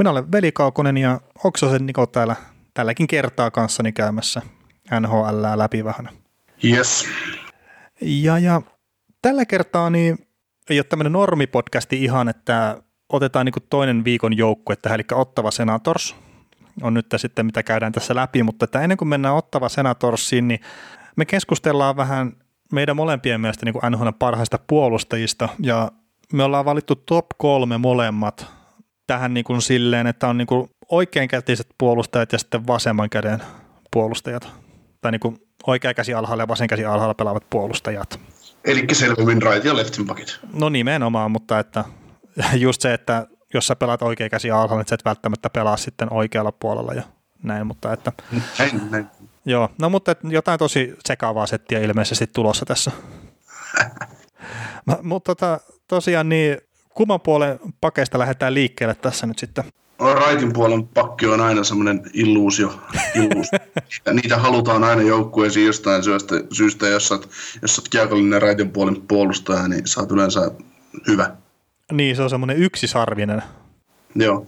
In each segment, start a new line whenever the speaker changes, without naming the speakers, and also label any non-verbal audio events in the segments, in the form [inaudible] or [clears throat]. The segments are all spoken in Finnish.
Minä olen Veli Kaukonen ja Oksasen Niko täällä tälläkin kertaa kanssani käymässä NHL läpi vähän.
Yes.
Ja, ja tällä kertaa niin ei ole tämmöinen normipodcasti ihan, että otetaan niin toinen viikon joukkue tähän, eli Ottava Senators on nyt sitten, mitä käydään tässä läpi, mutta että ennen kuin mennään Ottava Senatorsiin, niin me keskustellaan vähän meidän molempien mielestä niin NHL parhaista puolustajista, ja me ollaan valittu top kolme molemmat tähän niin kuin silleen, että on niin kuin oikeankätiset puolustajat ja sitten vasemman käden puolustajat. Tai niin kuin oikea käsi alhaalla ja vasen käsi alhaalla pelaavat puolustajat.
Eli selvemmin right ja leftin pakit.
No nimenomaan, mutta että [laughs] just se, että jos sä pelaat oikea käsi alhaalla, niin sä et välttämättä pelaa sitten oikealla puolella ja näin, mutta että...
Näin, näin.
Joo, no mutta että jotain tosi sekaavaa settiä ilmeisesti tulossa tässä. [laughs] mutta tota, tosiaan niin kumman puolen pakeista lähdetään liikkeelle tässä nyt sitten?
Raitin puolen pakki on aina semmoinen illuusio. illuusio. [laughs] ja niitä halutaan aina joukkueisiin jostain syystä, syystä jos sä oot, kiekollinen raitin puolen puolustaja, niin sä oot yleensä hyvä.
Niin, se on semmoinen yksisarvinen.
Joo.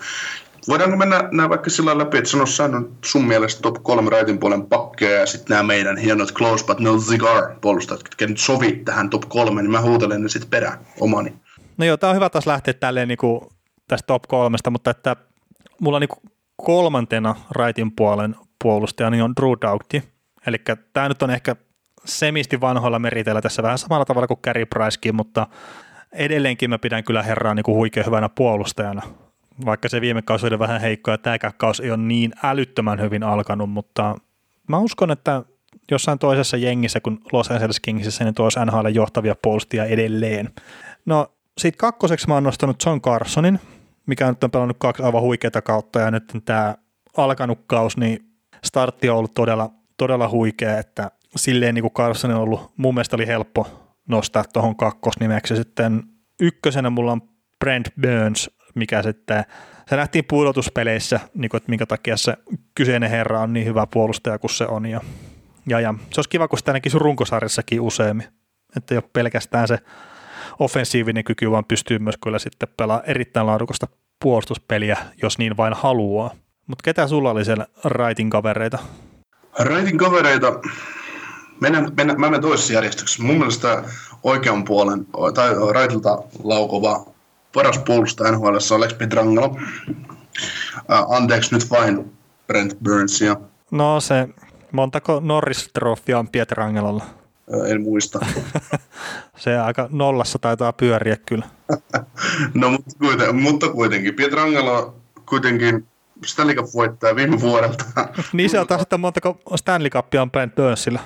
Voidaanko mennä nämä vaikka sillä läpi, että sano sä on sun mielestä top kolme raitin puolen pakkeja ja sitten nämä meidän hienot close but no cigar puolustajat, jotka nyt sovit tähän top kolme, niin mä huutelen ne sitten perään omani.
No joo, tää on hyvä taas lähteä tälleen niin kuin tästä top kolmesta, mutta että mulla niin kuin kolmantena raitin puolen puolustaja niin on Drew Doughty. Eli tämä nyt on ehkä semisti vanhoilla meriteillä tässä vähän samalla tavalla kuin Carey Pricekin, mutta edelleenkin mä pidän kyllä herraa niin kuin huikean hyvänä puolustajana. Vaikka se viime kausi oli vähän heikko ja tämäkään kausi ei ole niin älyttömän hyvin alkanut, mutta mä uskon, että jossain toisessa jengissä kuin Los Angeles Kingsissä, niin tuossa NHL johtavia puolustajia edelleen. No sitten kakkoseksi mä oon nostanut John Carsonin, mikä nyt on pelannut kaksi aivan huikeaa kautta ja nyt tämä alkanut kaus, niin startti on ollut todella, todella huikea, että silleen niin kuin Carson on ollut, mun mielestä oli helppo nostaa tuohon kakkosnimeksi. Sitten ykkösenä mulla on Brent Burns, mikä sitten, se nähtiin pudotuspeleissä, niin kuin, että minkä takia se kyseinen herra on niin hyvä puolustaja kuin se on. Ja, ja, ja se olisi kiva, kun sitä näkisi runkosarjassakin useammin, että ei ole pelkästään se offensiivinen kyky, vaan pystyy myös kyllä sitten pelaamaan erittäin laadukasta puolustuspeliä, jos niin vain haluaa. Mutta ketä sulla oli siellä Raitin kavereita?
Raitin kavereita, mennään, mennään, mä menen toisessa järjestyksessä. Mun mielestä oikean puolen, tai Raitilta laukova paras puolustaja NHL on Alex Pietrangelo. Anteeksi nyt vain Brent Burnsia.
No se, montako Norris-trofia on Pietrangelolla?
En muista. [laughs]
se aika nollassa taitaa pyöriä kyllä. [laughs]
no mutta, kuiten, mutta kuitenkin. Pietrangelo kuitenkin Stanley Cup voittaja viime vuodelta. [laughs]
niin se on taas, että montako Stanley Cupia on Brent Burnsilla.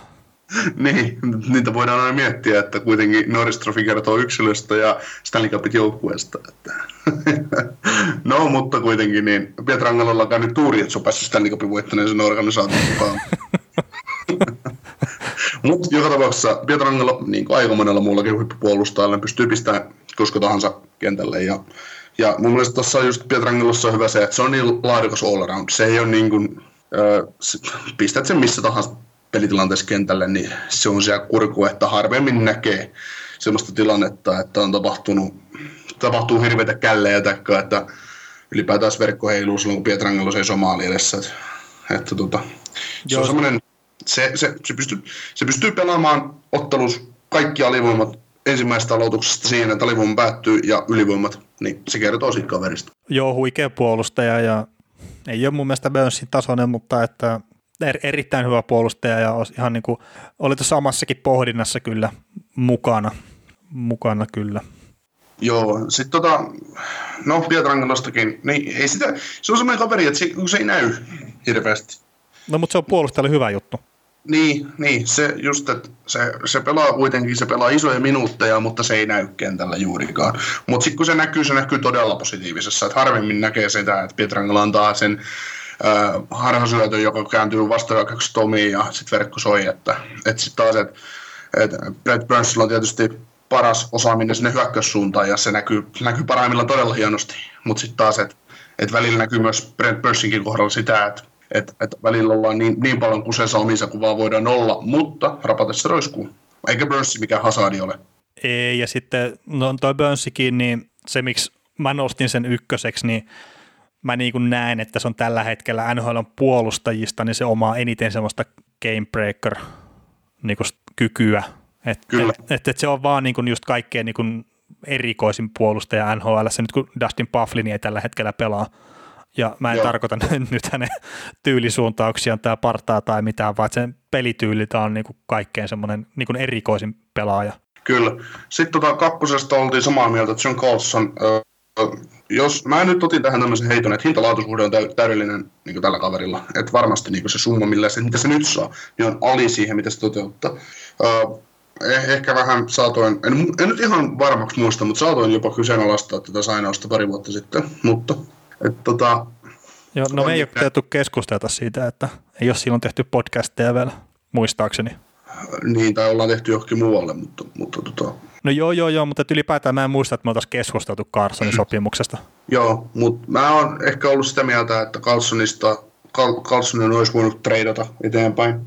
niin, niitä voidaan aina miettiä, että kuitenkin Norris Trophy kertoo yksilöstä ja Stanley Cupit joukkueesta. Että. no, mutta kuitenkin niin Pietrangelolla on käynyt tuuri, että se on päässyt Stanley Cupin voittaneeseen organisaation mukaan. Mutta joka tapauksessa Pietrangelo, niin kuin aika monella muullakin huippupuolustajalla, pystyy pistämään koska tahansa kentälle. Ja, ja mun mielestä tuossa just Pietrangelossa on hyvä se, että se on niin laadukas all around. Se ei ole niin kuin, äh, pistät sen missä tahansa pelitilanteessa kentälle, niin se on siellä kurku, että harvemmin näkee sellaista tilannetta, että on tapahtunut, tapahtuu hirveitä källejä taikka, että ylipäätään verkko heiluu silloin, kun Pietrangelo seisoo maali edessä. Että, että tota, se on semmoinen se, se, se, pystyy, se pystyy pelaamaan ottelus kaikki alivoimat ensimmäisestä aloituksesta siihen, että alivoima päättyy ja ylivoimat, niin se kertoo siitä kaverista.
Joo, huikea puolustaja ja ei ole mun mielestä Burnsin tasoinen, mutta että er, erittäin hyvä puolustaja ja ihan niin kuin, oli tuossa omassakin pohdinnassa kyllä mukana, mukana kyllä.
Joo, sitten tota, no Pietrangelostakin, niin ei sitä, se on semmoinen kaveri, että se, se ei näy hirveästi.
No mutta se on puolustajalle hyvä juttu.
Niin, niin, se just, että se, se pelaa kuitenkin, se pelaa isoja minuutteja, mutta se ei näy kentällä juurikaan. Mutta sitten kun se näkyy, se näkyy todella positiivisessa, että harvemmin näkee sitä, että Pietrangelo antaa sen äh, harhasyötön, joka kääntyy vastaavaksi Tomiin ja sitten verkko soi, että, että sitten taas, että et Brett Burnsilla on tietysti paras osaaminen sinne hyökkäyssuuntaan ja se näkyy, näkyy parhaimmillaan todella hienosti, mutta sitten taas, että et välillä näkyy myös Brent Burnsinkin kohdalla sitä, että että et välillä ollaan niin, niin paljon kuseessa omissa kuin vaan voidaan olla, mutta rapatessa roiskuu. Eikä Burnsi mikään hasadi ole.
Ei, ja sitten no toi Burnsikin, niin se miksi mä nostin sen ykköseksi, niin mä niin kuin näen, että se on tällä hetkellä NHL puolustajista, niin se omaa eniten semmoista game breaker niin kuin kykyä. Että et, et, et se on vaan niin kuin just kaikkein niin kuin erikoisin puolustaja NHL, nyt kun Dustin Pufflin ei tällä hetkellä pelaa. Ja mä en Joo. tarkoita [laughs] nyt hänen tyylisuuntauksiaan tai partaa tai mitään, vaan sen pelityyli on niin kuin kaikkein semmoinen niin kuin erikoisin pelaaja.
Kyllä. Sitten tota, kakkosesta oltiin samaa mieltä, että John Carlson, äh, jos mä nyt otin tähän tämmöisen heiton, että hintalaatuisuhde on täydellinen niin tällä kaverilla, että varmasti niin se summa, millä se, mitä se nyt saa, niin on ali siihen, mitä se toteuttaa. Äh, eh, ehkä vähän saatoin, en, en nyt ihan varmaksi muista, mutta saatoin jopa kyseenalaistaa tätä sainausta pari vuotta sitten, mutta et, tota,
Joo, no me ei ole tehty keskustella siitä, että ei ole silloin tehty podcasteja vielä, muistaakseni.
Niin, tai ollaan tehty johonkin muualle, mutta, mutta tota...
No joo, joo, joo, mutta ylipäätään mä en muista, että me oltaisiin keskusteltu Carsonin [clears throat] sopimuksesta.
joo, mutta mä oon ehkä ollut sitä mieltä, että Carlsonista, Carlsonin olisi voinut treidata eteenpäin,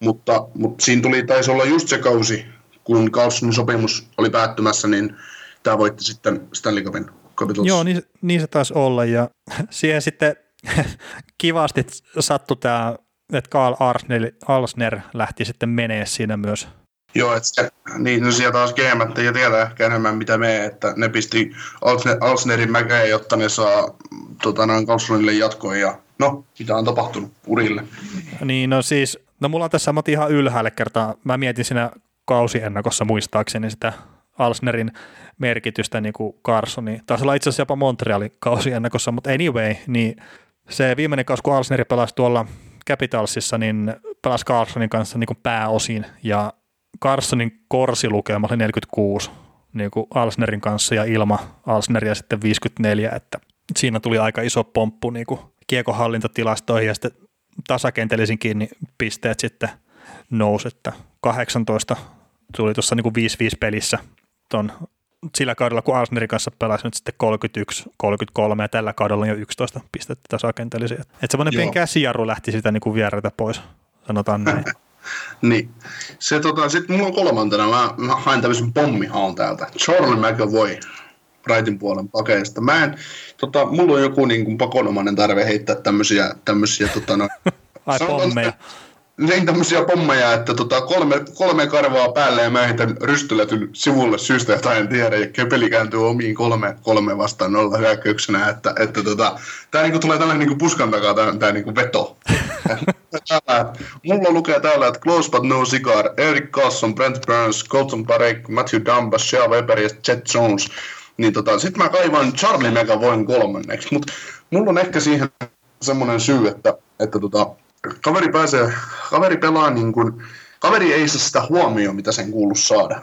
mutta, mutta siinä tuli, taisi olla just se kausi, kun Carlsonin sopimus oli päättymässä, niin tämä voitti sitten Stanley Cupin
Capitals. Joo, niin, niin se taisi olla ja [laughs] siihen sitten [laughs] kivasti sattui tämä, että Karl Arsner, Alsner lähti sitten menee siinä myös.
Joo, että se, niin, no siellä taas GM ja tietää ehkä enemmän mitä me, että ne pisti Alsner, Alsnerin mäkeen, jotta ne saa tota, noin Carlsonille jatkoa ja no, mitä on tapahtunut urille.
Niin, no siis, no mulla on tässä, mä ihan ylhäälle kertaa, mä mietin siinä kausiennakossa muistaakseni sitä Alsnerin merkitystä niin kuin Carsoni. Taisi olla itse asiassa jopa Montrealin kausiennakossa, mutta anyway, niin se viimeinen kausi, kun Alsneri pelasi tuolla Capitalsissa, niin pelasi Carsonin kanssa niin kuin pääosin, ja Carsonin korsilukema oli 46 niin kuin Alsnerin kanssa, ja ilma Alsneria sitten 54, että siinä tuli aika iso pomppu niin kuin kiekohallintatilastoihin, ja sitten tasakentelisinkin niin pisteet sitten nousi, että 18 tuli tuossa niin 5-5 pelissä ton sillä kaudella, kun Alsnerin kanssa pelasi nyt sitten 31, 33 ja tällä kaudella on jo 11 pistettä tasakentelisiä. Että semmoinen pieni käsijarru lähti sitä niin kuin pois, sanotaan näin. [laughs]
niin. Se, tota, sitten mulla on kolmantena, mä, mä hain tämmöisen pommihaun täältä. Charlie McAvoy raitin puolen pakeista. Mä en, tota, mulla on joku niin kuin pakonomainen tarve heittää tämmöisiä, tämmöisiä tota, no, [laughs]
Ai pommeja
tein tämmöisiä pommeja, että tota, kolme, kolme karvaa päälle ja mä heitän rystyletyn sivulle syystä, jota en tiedä, ja peli kääntyy omiin kolme, kolme vastaan nolla hyökkäyksenä, että, että tota, tämä niinku tulee tällainen niinku puskan takaa tämä, tämä niinku veto. täällä, [laughs] mulla lukee täällä, että Close but no cigar, Eric Carlson, Brent Burns, Colton Parek, Matthew Dumba, Shea Weber ja Chet Jones. Niin tota, sit mä kaivan Charlie voin kolmanneksi, mutta mulla on ehkä siihen semmoinen syy, että, että tota, kaveri pääsee, kaveri pelaa niin kuin, kaveri ei saa sitä huomioon, mitä sen kuuluu saada.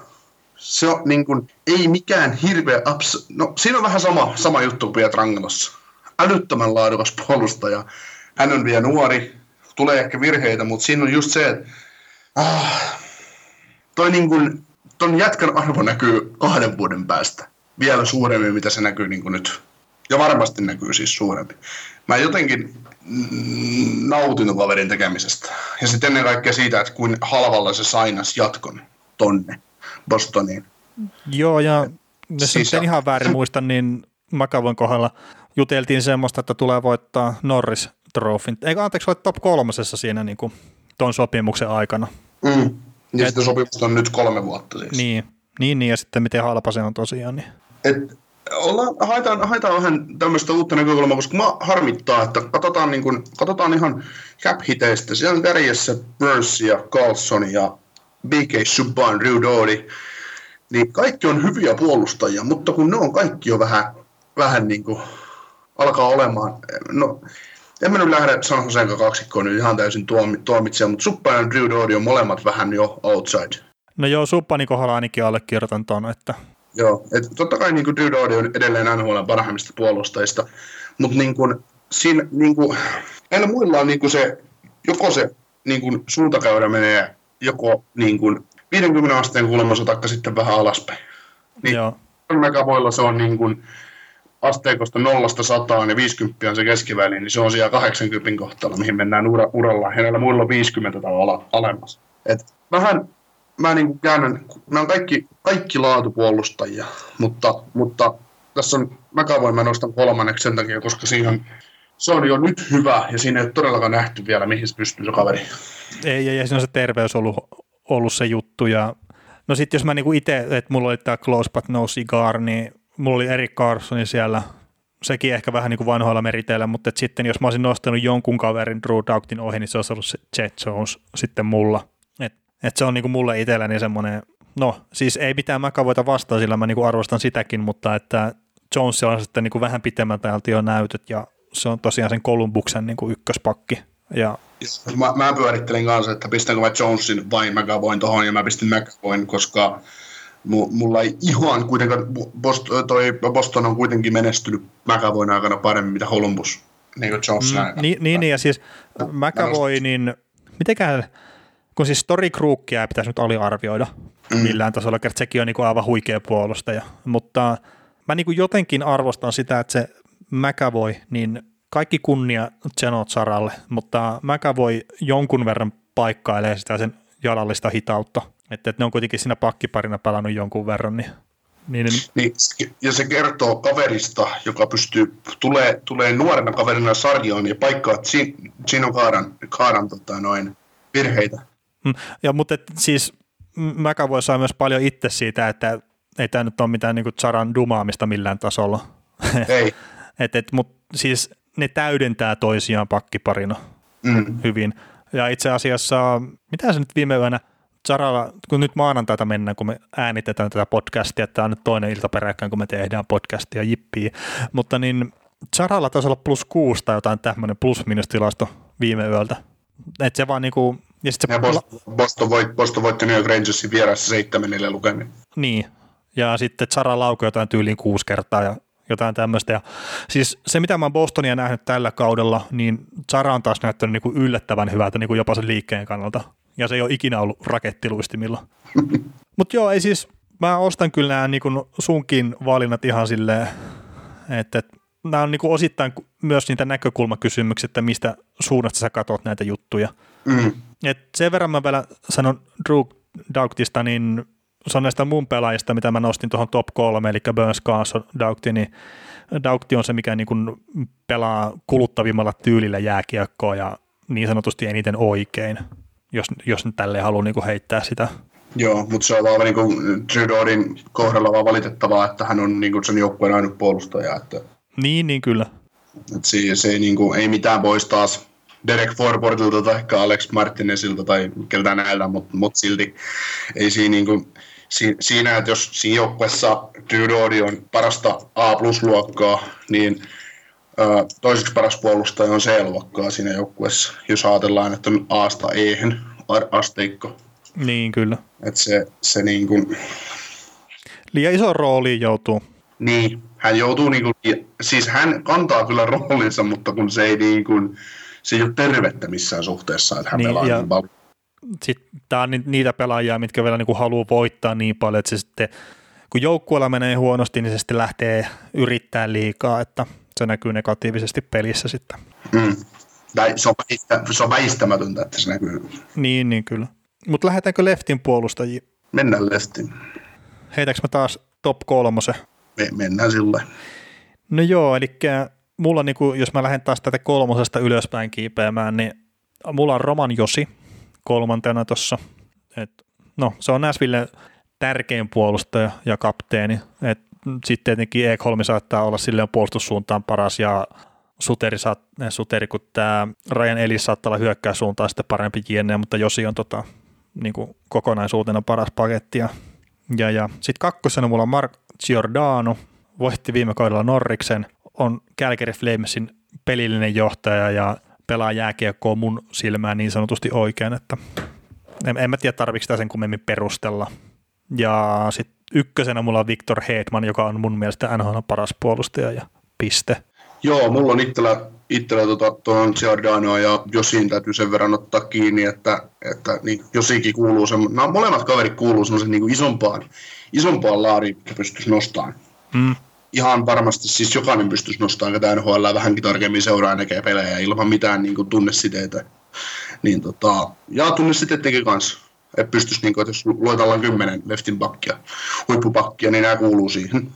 Se on niin kuin, ei mikään hirveä abs... No siinä on vähän sama, sama juttu kuin Pietrangelossa. Älyttömän laadukas puolustaja. Hän on vielä nuori, tulee ehkä virheitä, mutta siinä on just se, että ah, toi niin kuin, ton jätkän arvo näkyy kahden vuoden päästä vielä suuremmin, mitä se näkyy niin kuin nyt. Ja varmasti näkyy siis suuremmin. Mä jotenkin nautinut kaverin tekemisestä. Ja sitten ennen kaikkea siitä, että kuin halvalla se sainas jatkon tonne Bostoniin.
Joo, ja jos siis en ihan väärin [laughs] muista, niin Makavon kohdalla juteltiin semmoista, että tulee voittaa Norris Trophyn. Eikö anteeksi ole top kolmosessa siinä niin kuin ton sopimuksen aikana?
Mm. Ja Et, sitten sopimus on nyt kolme vuotta siis.
Niin, niin, niin ja sitten miten halpa se on tosiaan. Niin.
Et ollaan, haetaan, haetaan vähän tämmöistä uutta näkökulmaa, koska mä harmittaa, että katsotaan, niin kuin, katsotaan ihan cap-hiteistä. Siellä on kärjessä Burns ja Carlson ja BK Subban, Rudodi. Niin kaikki on hyviä puolustajia, mutta kun ne on kaikki jo vähän, vähän niin kuin, alkaa olemaan, no en mä nyt lähde San Joseen kaksikkoon nyt ihan täysin tuomi, tuomitsemaan, mutta Suppa ja Drew Doody on molemmat vähän jo outside.
No joo, Suppani kohdalla ainakin allekirjoitan tuon, että...
Joo, että totta kai niin Drew Doody on edelleen NHL parhaimmista puolustajista, mutta niin kuin, siinä, niin kuin, näillä muilla on niin kuin se, joko se niin kuin suuntakäyrä menee joko niin kuin 50 asteen kulmassa taikka sitten vähän alaspäin. Niin
Joo.
McAvoylla se on niin kuin asteikosta nollasta sataan ja 50 on se keskiväli, niin se on siellä 80 kohtalla, mihin mennään ura, uralla. Ja näillä muilla on 50 tai ala, alemmas. Et vähän mä niin kuin käännän, nämä on kaikki, kaikki laatupuolustajia, mutta, mutta tässä on McAvoy mä nostan kolmanneksi sen takia, koska siinä on, se on jo nyt hyvä ja siinä ei ole todellakaan nähty vielä, mihin se pystyy se kaveri.
Ei, ei, ei siinä on se terveys ollut, ollut se juttu. Ja, no sitten jos mä niinku itse, että mulla oli tämä Close But No Cigar, niin mulla oli Eric Carsoni siellä, sekin ehkä vähän niin kuin vanhoilla meriteillä, mutta sitten jos mä olisin nostanut jonkun kaverin Drew Dougtin ohi, niin se olisi ollut se Jet Jones sitten mulla. Et, se on niin kuin mulle itselläni semmoinen, no siis ei mitään McAvoyta vastaan, sillä mä niin kuin arvostan sitäkin, mutta että Jones on sitten niin kuin vähän pitemmältä ajalta jo näytöt ja se on tosiaan sen Columbuksen niin kuin ykköspakki. Ja
Mä, mä pyörittelin kanssa, että pistänkö mä Jonesin vai McAvoyn tohon, ja mä pistin McAvoyn, koska mu, mulla ei ihan kuitenkaan, Bost, toi Boston on kuitenkin menestynyt McAvoyn aikana paremmin, mitä Columbus, niin kuin Jonesin
Mm,
aikana.
niin, niin, niin, ja siis McAvoy, niin mitenkään, kun siis Story Crookia ei pitäisi nyt aliarvioida mm. millään tasolla, kerta sekin on niin kuin aivan huikea puolustaja, mutta mä niin kuin jotenkin arvostan sitä, että se McAvoy, niin kaikki kunnia Zenot Saralle, mutta McAvoy jonkun verran paikkailee sitä sen jalallista hitautta, että, että ne on kuitenkin siinä pakkiparina pelannut jonkun verran, niin, niin
Niin, ja se kertoo kaverista, joka pystyy, tulee, tulee nuorena kaverina sarjaan ja paikkaa Gin- Gino Kaaran, Kaaran tota, noin, virheitä.
Mm, Ja, mutta et, siis McAvoy saa myös paljon itse siitä, että ei tämä nyt ole mitään niin Saran dumaamista millään tasolla. [laughs]
Ei.
et, et, mut, siis ne täydentää toisiaan pakkiparina
Mm.
hyvin. Ja itse asiassa, mitä se nyt viime yönä Saralla, kun nyt maanantaita mennään, kun me äänitetään tätä podcastia, tämä on nyt toinen ilta peräkkäin, kun me tehdään podcastia, jippii, mutta niin Saralla taisi olla plus kuusi tai jotain tämmöinen plus-minus tilasto viime yöltä. Et se vaan niinku, ja sit se
Ja Boston, Boston, voit, Boston voitti New York Rangersin vieressä seitsemänille lukemin.
Niin, ja sitten Zara laukoi jotain tyyliin kuusi kertaa ja jotain tämmöistä. Ja siis se, mitä mä oon Bostonia nähnyt tällä kaudella, niin Zara on taas näyttänyt niin kuin yllättävän hyvältä niin kuin jopa sen liikkeen kannalta. Ja se ei ole ikinä ollut rakettiluistimilla. [laughs] Mutta joo, ei siis, mä ostan kyllä nämä niin kuin sunkin valinnat ihan silleen, että, että nämä on niin kuin osittain myös niitä näkökulmakysymyksiä, että mistä suunnasta sä katot näitä juttuja.
Mm.
Et sen verran mä vielä sanon Drew Doughtista, niin se on näistä mun pelaajista, mitä mä nostin tuohon top kolme, eli Burns, Carson, Dougty, niin Dougty on se, mikä niin kuin pelaa kuluttavimmalla tyylillä jääkiekkoa ja niin sanotusti eniten oikein, jos, jos nyt tälleen haluaa niin heittää sitä.
Joo, mutta se on vaan niin kuin kohdalla vaan valitettavaa, että hän on niin kuin sen joukkueen ainut puolustaja. Että,
Niin, niin kyllä.
että se, se ei, niin kuin, ei mitään pois taas Derek Forbortilta tai Alex Martinezilta tai keltään näiltä, mutta mut silti ei siinä, niin kuin, si, siinä, että jos siinä joukkueessa Drew Doody on parasta A-plus-luokkaa, niin ö, toiseksi paras puolustaja on C-luokkaa siinä joukkueessa, jos ajatellaan, että on A-sta E-hen asteikko.
Niin, kyllä.
Että se, se niin kuin,
Liian iso rooli joutuu.
niin, hän joutuu niin kuin, siis hän kantaa kyllä roolinsa, mutta kun se ei niin kuin, se ei ole tervettä missään suhteessa, että hän
Niin,
niin, pelaa
ja-
niin paljon.
Sitten tämä on ni- niitä pelaajia, mitkä vielä niinku haluaa voittaa niin paljon, että se sitten, kun joukkueella menee huonosti, niin se sitten lähtee yrittää liikaa, että se näkyy negatiivisesti pelissä sitten.
Mm. Tai se on, se on väistämätöntä, että se näkyy.
Niin, niin kyllä. Mutta lähdetäänkö leftin puolustajiin?
Mennään lestiin.
Heitäks mä taas top kolmosen?
Me, mennään sillä.
No joo, eli mulla niinku, jos mä lähden taas tätä kolmosesta ylöspäin kiipeämään, niin mulla on Roman Josi kolmantena tossa. Et, no, se on Näsville tärkein puolustaja ja kapteeni. Et, sitten tietenkin Ekholmi saattaa olla silleen puolustussuuntaan paras ja Suteri, saat, eh, Suteri kun tämä Ryan Ellis saattaa olla hyökkäyssuuntaan sitten parempi jne, mutta Josi on tota, niin kuin kokonaisuutena paras paketti. Ja, ja, ja. sitten kakkosena mulla on Mark Giordano, voitti viime kaudella Norriksen, on Calgary Flamesin pelillinen johtaja ja pelaa jääkiekkoa mun silmään niin sanotusti oikein, että en, en mä tiedä tarvitsetko sitä sen kummemmin perustella. Ja sitten ykkösenä mulla on Victor Hedman, joka on mun mielestä NHL paras puolustaja ja piste.
Joo, mulla on itsellä, itsellä tota, tuon Giordanoa ja Josin täytyy sen verran ottaa kiinni, että, että niin, Josikin kuuluu, semmo, nämä molemmat kaverit kuuluu semmoisen niin isompaan, isompaan laariin, mikä pystyisi nostamaan.
Mm.
Ihan varmasti siis jokainen pystyisi nostamaan, ketä NHL vähänkin tarkemmin seuraa näkee pelejä ilman mitään niin kuin, tunnesiteitä. Niin, tota, ja tunnesiteet teki kanssa. Että pystyisi, niin kuin, että jos luetellaan kymmenen leftin pakkia, huippupakkia, niin nämä kuuluu siihen.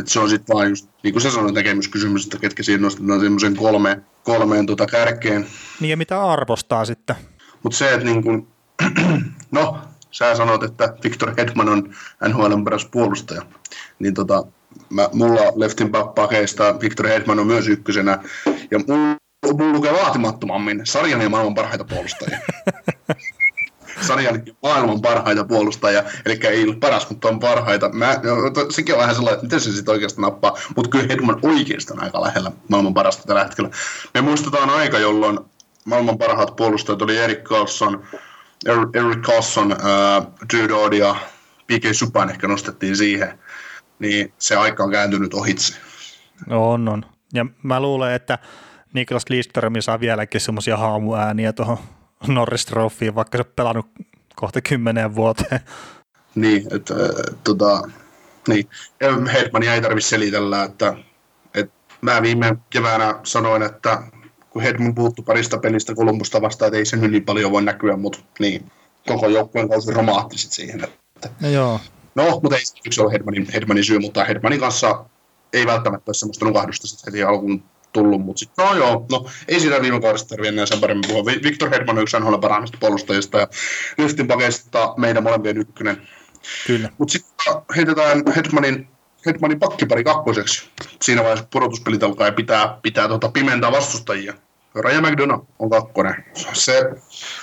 Et se on sitten vaan just, niin kuin sä sanoit, näkemyskysymys, että ketkä siinä nostetaan semmoisen kolme, kolmeen tota kärkeen.
Niin ja mitä arvostaa sitten?
Mutta se, että niin kun, [clears throat] no, sä sanoit, että Victor Hedman on NHLn paras puolustaja, niin tota, mulla leftin pakeista Victor Hedman on myös ykkösenä, ja mulla, mulla lukee vaatimattomammin sarjan ja maailman parhaita puolustajia. [laughs] sarjan maailman parhaita puolustajia, eli ei ole paras, mutta on parhaita. Mä, no, sekin on vähän sellainen, että miten se sitten oikeasti nappaa, mutta kyllä Hedman oikeasti on aika lähellä maailman parasta tällä hetkellä. Me muistetaan aika, jolloin maailman parhaat puolustajat oli Erik Carlson, Eric Carlson, uh, Drew Dodd ja P.K. Subban ehkä nostettiin siihen, niin se aika on kääntynyt ohitse.
No on, on. Ja mä luulen, että Niklas Lidström saa vieläkin semmoisia haamuääniä tuohon Norris Trophyyn, vaikka se on pelannut kohta kymmeneen vuoteen.
Niin, että äh, tota, niin. Hedmania ei tarvitse selitellä, että, että mä viime keväänä sanoin, että kun Hedman puuttu parista pelistä Kolumbusta vastaan, että ei se niin paljon voi näkyä, mutta niin, koko joukkueen kausi romaatti siihen. Että.
No joo.
No, mutta ei se ole Hedmanin, Hedmanin syy, mutta Hedmanin kanssa ei välttämättä ole semmoista nukahdusta heti alkuun tullut, mutta sitten, no joo, no ei siinä viime kaudesta tarvitse enää sen paremmin puhua. Victor Hedman on yksi NHL parhaimmista puolustajista ja Liftin pakeista meidän molempien ykkönen.
Kyllä.
Mutta sitten heitetään Hedmanin, Hedmanin pakkipari kakkoseksi. Siinä vaiheessa pudotuspelit alkaa ja pitää, pitää tota pimentää vastustajia. Raja McDonough on kakkonen. Se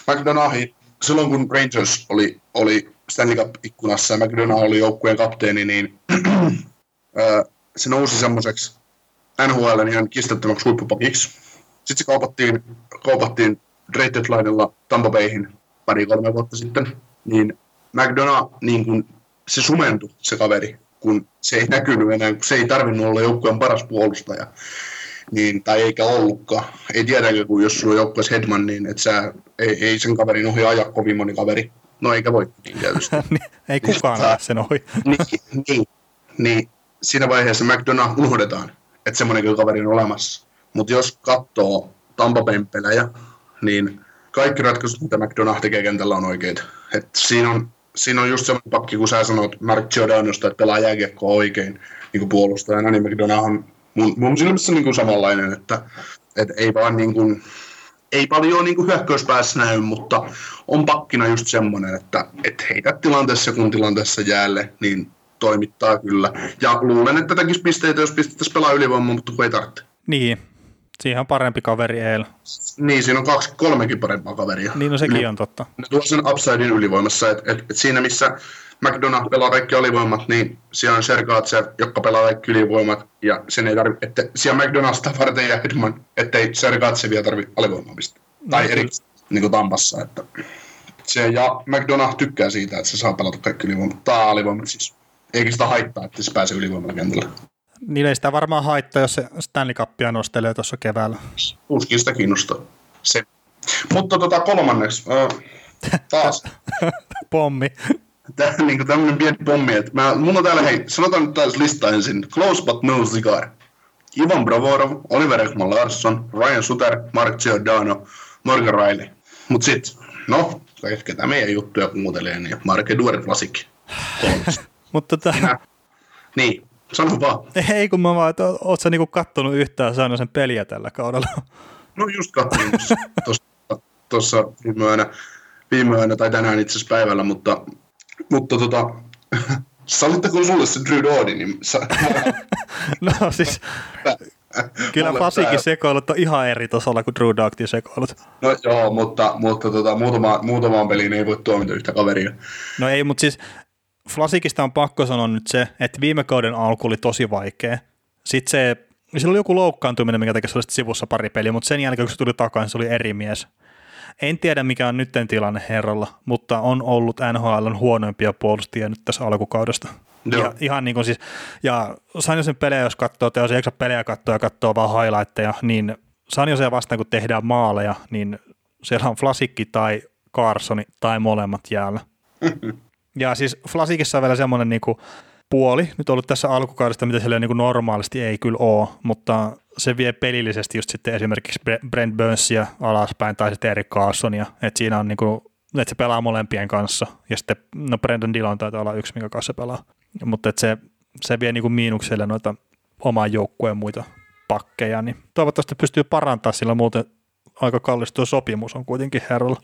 McDonough, silloin kun Rangers oli, oli Stanley Cup-ikkunassa ja McDonough oli joukkueen kapteeni, niin [clears throat] se nousi semmoiseksi NHL ihan kistettäväksi huippupakiksi. Sitten se kaupattiin, kaupattiin trade deadlinella Tampa Bayhin pari-kolme vuotta sitten. Niin McDonough, niin kun se sumentui, se kaveri, kun se ei näkynyt enää, kun se ei tarvinnut olla joukkueen paras puolustaja. Niin, tai eikä ollutkaan. Ei tiedäkö, kun jos sulla on joukkueessa Hedman, niin et sä, ei, ei sen kaverin ohi aja kovin moni kaveri. No eikä voi tietysti. [laughs]
ei kukaan niin, sen ohi. [laughs]
niin, niin, niin, siinä vaiheessa McDonough unohdetaan että semmoinenkin kaveri on olemassa. Mutta jos katsoo Tampa Bayn pelejä, niin kaikki ratkaisut, mitä McDonough tekee kentällä, on oikeita. Et siinä, on, siinä on just semmoinen pakki, kun sä sanot Mark Giordanosta, että pelaa jääkiekkoa oikein niin kuin puolustajana, niin McDonough on mun, mun silmissä niin kuin samanlainen, että, että ei vaan niin kuin, ei paljon niin hyökkäyspäässä näy, mutta on pakkina just semmoinen, että, että heitä tilanteessa kun tilanteessa jäälle, niin toimittaa kyllä. Ja luulen, että tekisi pisteitä, jos pistettäisiin pelaa ylivoimaa, mutta kun ei tarvitse.
Niin, siihen on parempi kaveri Eil.
Niin, siinä on kaksi, kolmekin parempaa kaveria.
Niin, no sekin Yli, on totta.
Ne tuo sen upsidein ylivoimassa, että et, et siinä missä McDonough pelaa kaikki alivoimat, niin siellä on Sergaatsev, joka pelaa kaikki ylivoimat, ja sen ei tarvitse, että siellä McDonaldsta varten ja Edman, ettei Sergaatsevia tarvitse alivoimamista. No, tai eri, niin kuin Tampassa, että se, ja McDonough tykkää siitä, että se saa pelata kaikki ylivoimat, tai alivoimat siis eikä sitä haittaa, että se pääsee ylivoimalla kentällä.
Niin ei sitä varmaan haittaa, jos se Stanley Cupia nostelee tuossa keväällä.
Uskin sitä kiinnostaa. Se. Mutta tota, kolmanneksi, äh, [laughs] taas.
Pommi.
Tää, niin tämmöinen pieni pommi, että mä, mun on täällä, hei, sanotaan nyt taas lista ensin. Close but no cigar. Ivan Bravorov, Oliver Ekman Larsson, Ryan Suter, Mark Giordano, Morgan Riley. Mut sit, no, ketä meidän juttuja kuuntelee, niin Mark Eduard Vlasik. [laughs]
Mutta tota...
Niin, sano vaan.
Ei kun mä vaan, että oot sä niinku kattonut yhtään sen peliä tällä kaudella?
No just katsoin [laughs] tuossa viime yönä, viime yönä tai tänään itse asiassa päivällä, mutta, mutta tota, sallittako sulle se Drew Doody, niin sä... [laughs]
no siis, Kyllä Fasikin sekoilut on ihan eri tasolla kuin Drew Doughtin sekoilut.
No joo, mutta, mutta tota, muutama, muutamaan peliin ei voi tuomita yhtä kaveria.
No ei, mutta siis Flasikista on pakko sanoa nyt se, että viime kauden alku oli tosi vaikea. Sitten se Sillä oli joku loukkaantuminen, mikä teki sivussa pari peliä, mutta sen jälkeen, kun se tuli takaisin, se oli eri mies. En tiedä, mikä on nytten tilanne herralla, mutta on ollut NHL huonoimpia puolustajia nyt tässä alkukaudesta.
Joo.
Ja, ihan niin kuin siis, ja Sanjosen pelejä, jos katsoo, tai jos ei pelejä katsoa ja katsoo vaan highlightteja, niin Sanjosen vastaan, kun tehdään maaleja, niin siellä on Flasikki tai Carsoni tai molemmat jäällä. [laughs] ja siis Flasikissa on vielä semmoinen niin kuin puoli nyt ollut tässä alkukaudesta, mitä siellä niin kuin normaalisti ei kyllä ole, mutta se vie pelillisesti just sitten esimerkiksi Brent Burnsia alaspäin tai sitten Erik Carsonia, että siinä on niin kuin, että se pelaa molempien kanssa. Ja sitten no Brendan Dillon taitaa olla yksi, minkä kanssa se pelaa, mutta että se, se vie niin kuin miinukselle noita oman joukkueen muita pakkeja, niin toivottavasti pystyy parantaa, sillä muuten aika kallis tuo sopimus on kuitenkin herralla.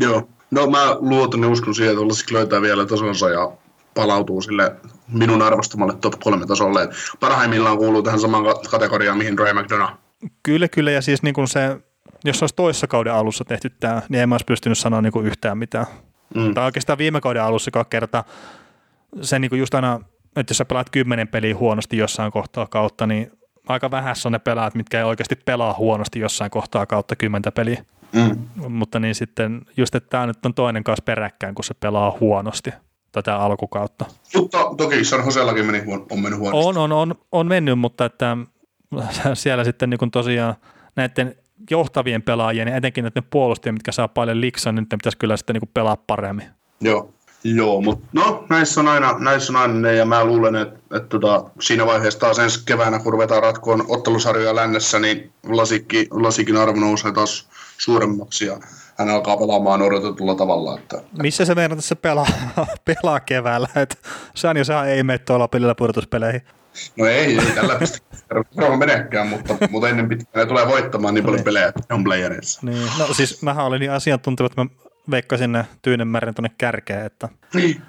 Joo, no mä luotan ja uskon siihen, että löytää vielä tasonsa ja palautuu sille minun arvostamalle top 3 tasolle. Parhaimmillaan kuuluu tähän samaan kategoriaan, mihin Roy McDonough.
Kyllä, kyllä, ja siis niin kuin se, jos olisi toissa kauden alussa tehty tämä, niin en mä olisi pystynyt sanoa niin kuin yhtään mitään. Mm. Tai oikeastaan viime kauden alussa kerta se niin kuin just aina, että jos sä pelaat kymmenen peliä huonosti jossain kohtaa kautta, niin aika vähässä on ne pelaat, mitkä ei oikeasti pelaa huonosti jossain kohtaa kautta kymmentä peliä. Mm. Mutta niin sitten just, että tämä nyt on toinen kanssa peräkkäin, kun se pelaa huonosti tätä alkukautta.
Mutta toki San Josellakin meni huon, on mennyt huonosti.
On, on, on, on mennyt, mutta että [laughs] siellä sitten niin tosiaan näiden johtavien pelaajien, etenkin näiden puolustajien, mitkä saa paljon liksaa, niin pitäisi kyllä sitten niin pelaa paremmin.
Joo. Joo, mutta no näissä on aina, näissä on aina ne, ja mä luulen, että, että tota, siinä vaiheessa taas ensi keväänä, kun ruvetaan ratkoon ottelusarjoja lännessä, niin Lasikki, Lasikin arvo nousee taas suuremmaksi, ja hän alkaa pelaamaan odotetulla tavalla. Että,
Missä se meidän tässä pelaa, [laughs] pelaa keväällä? Et Sanjo, sehän ei mene tuolla pelillä pudotuspeleihin.
No ei, ei tällä pisteellä menekään, mutta, mutta ennen pitkään ne tulee voittamaan niin paljon niin. pelejä on playereissa.
Niin. No siis mähän olin niin asiantunteva, että mä veikkasin ne Tyynemärän tuonne kärkeen, että,
niin.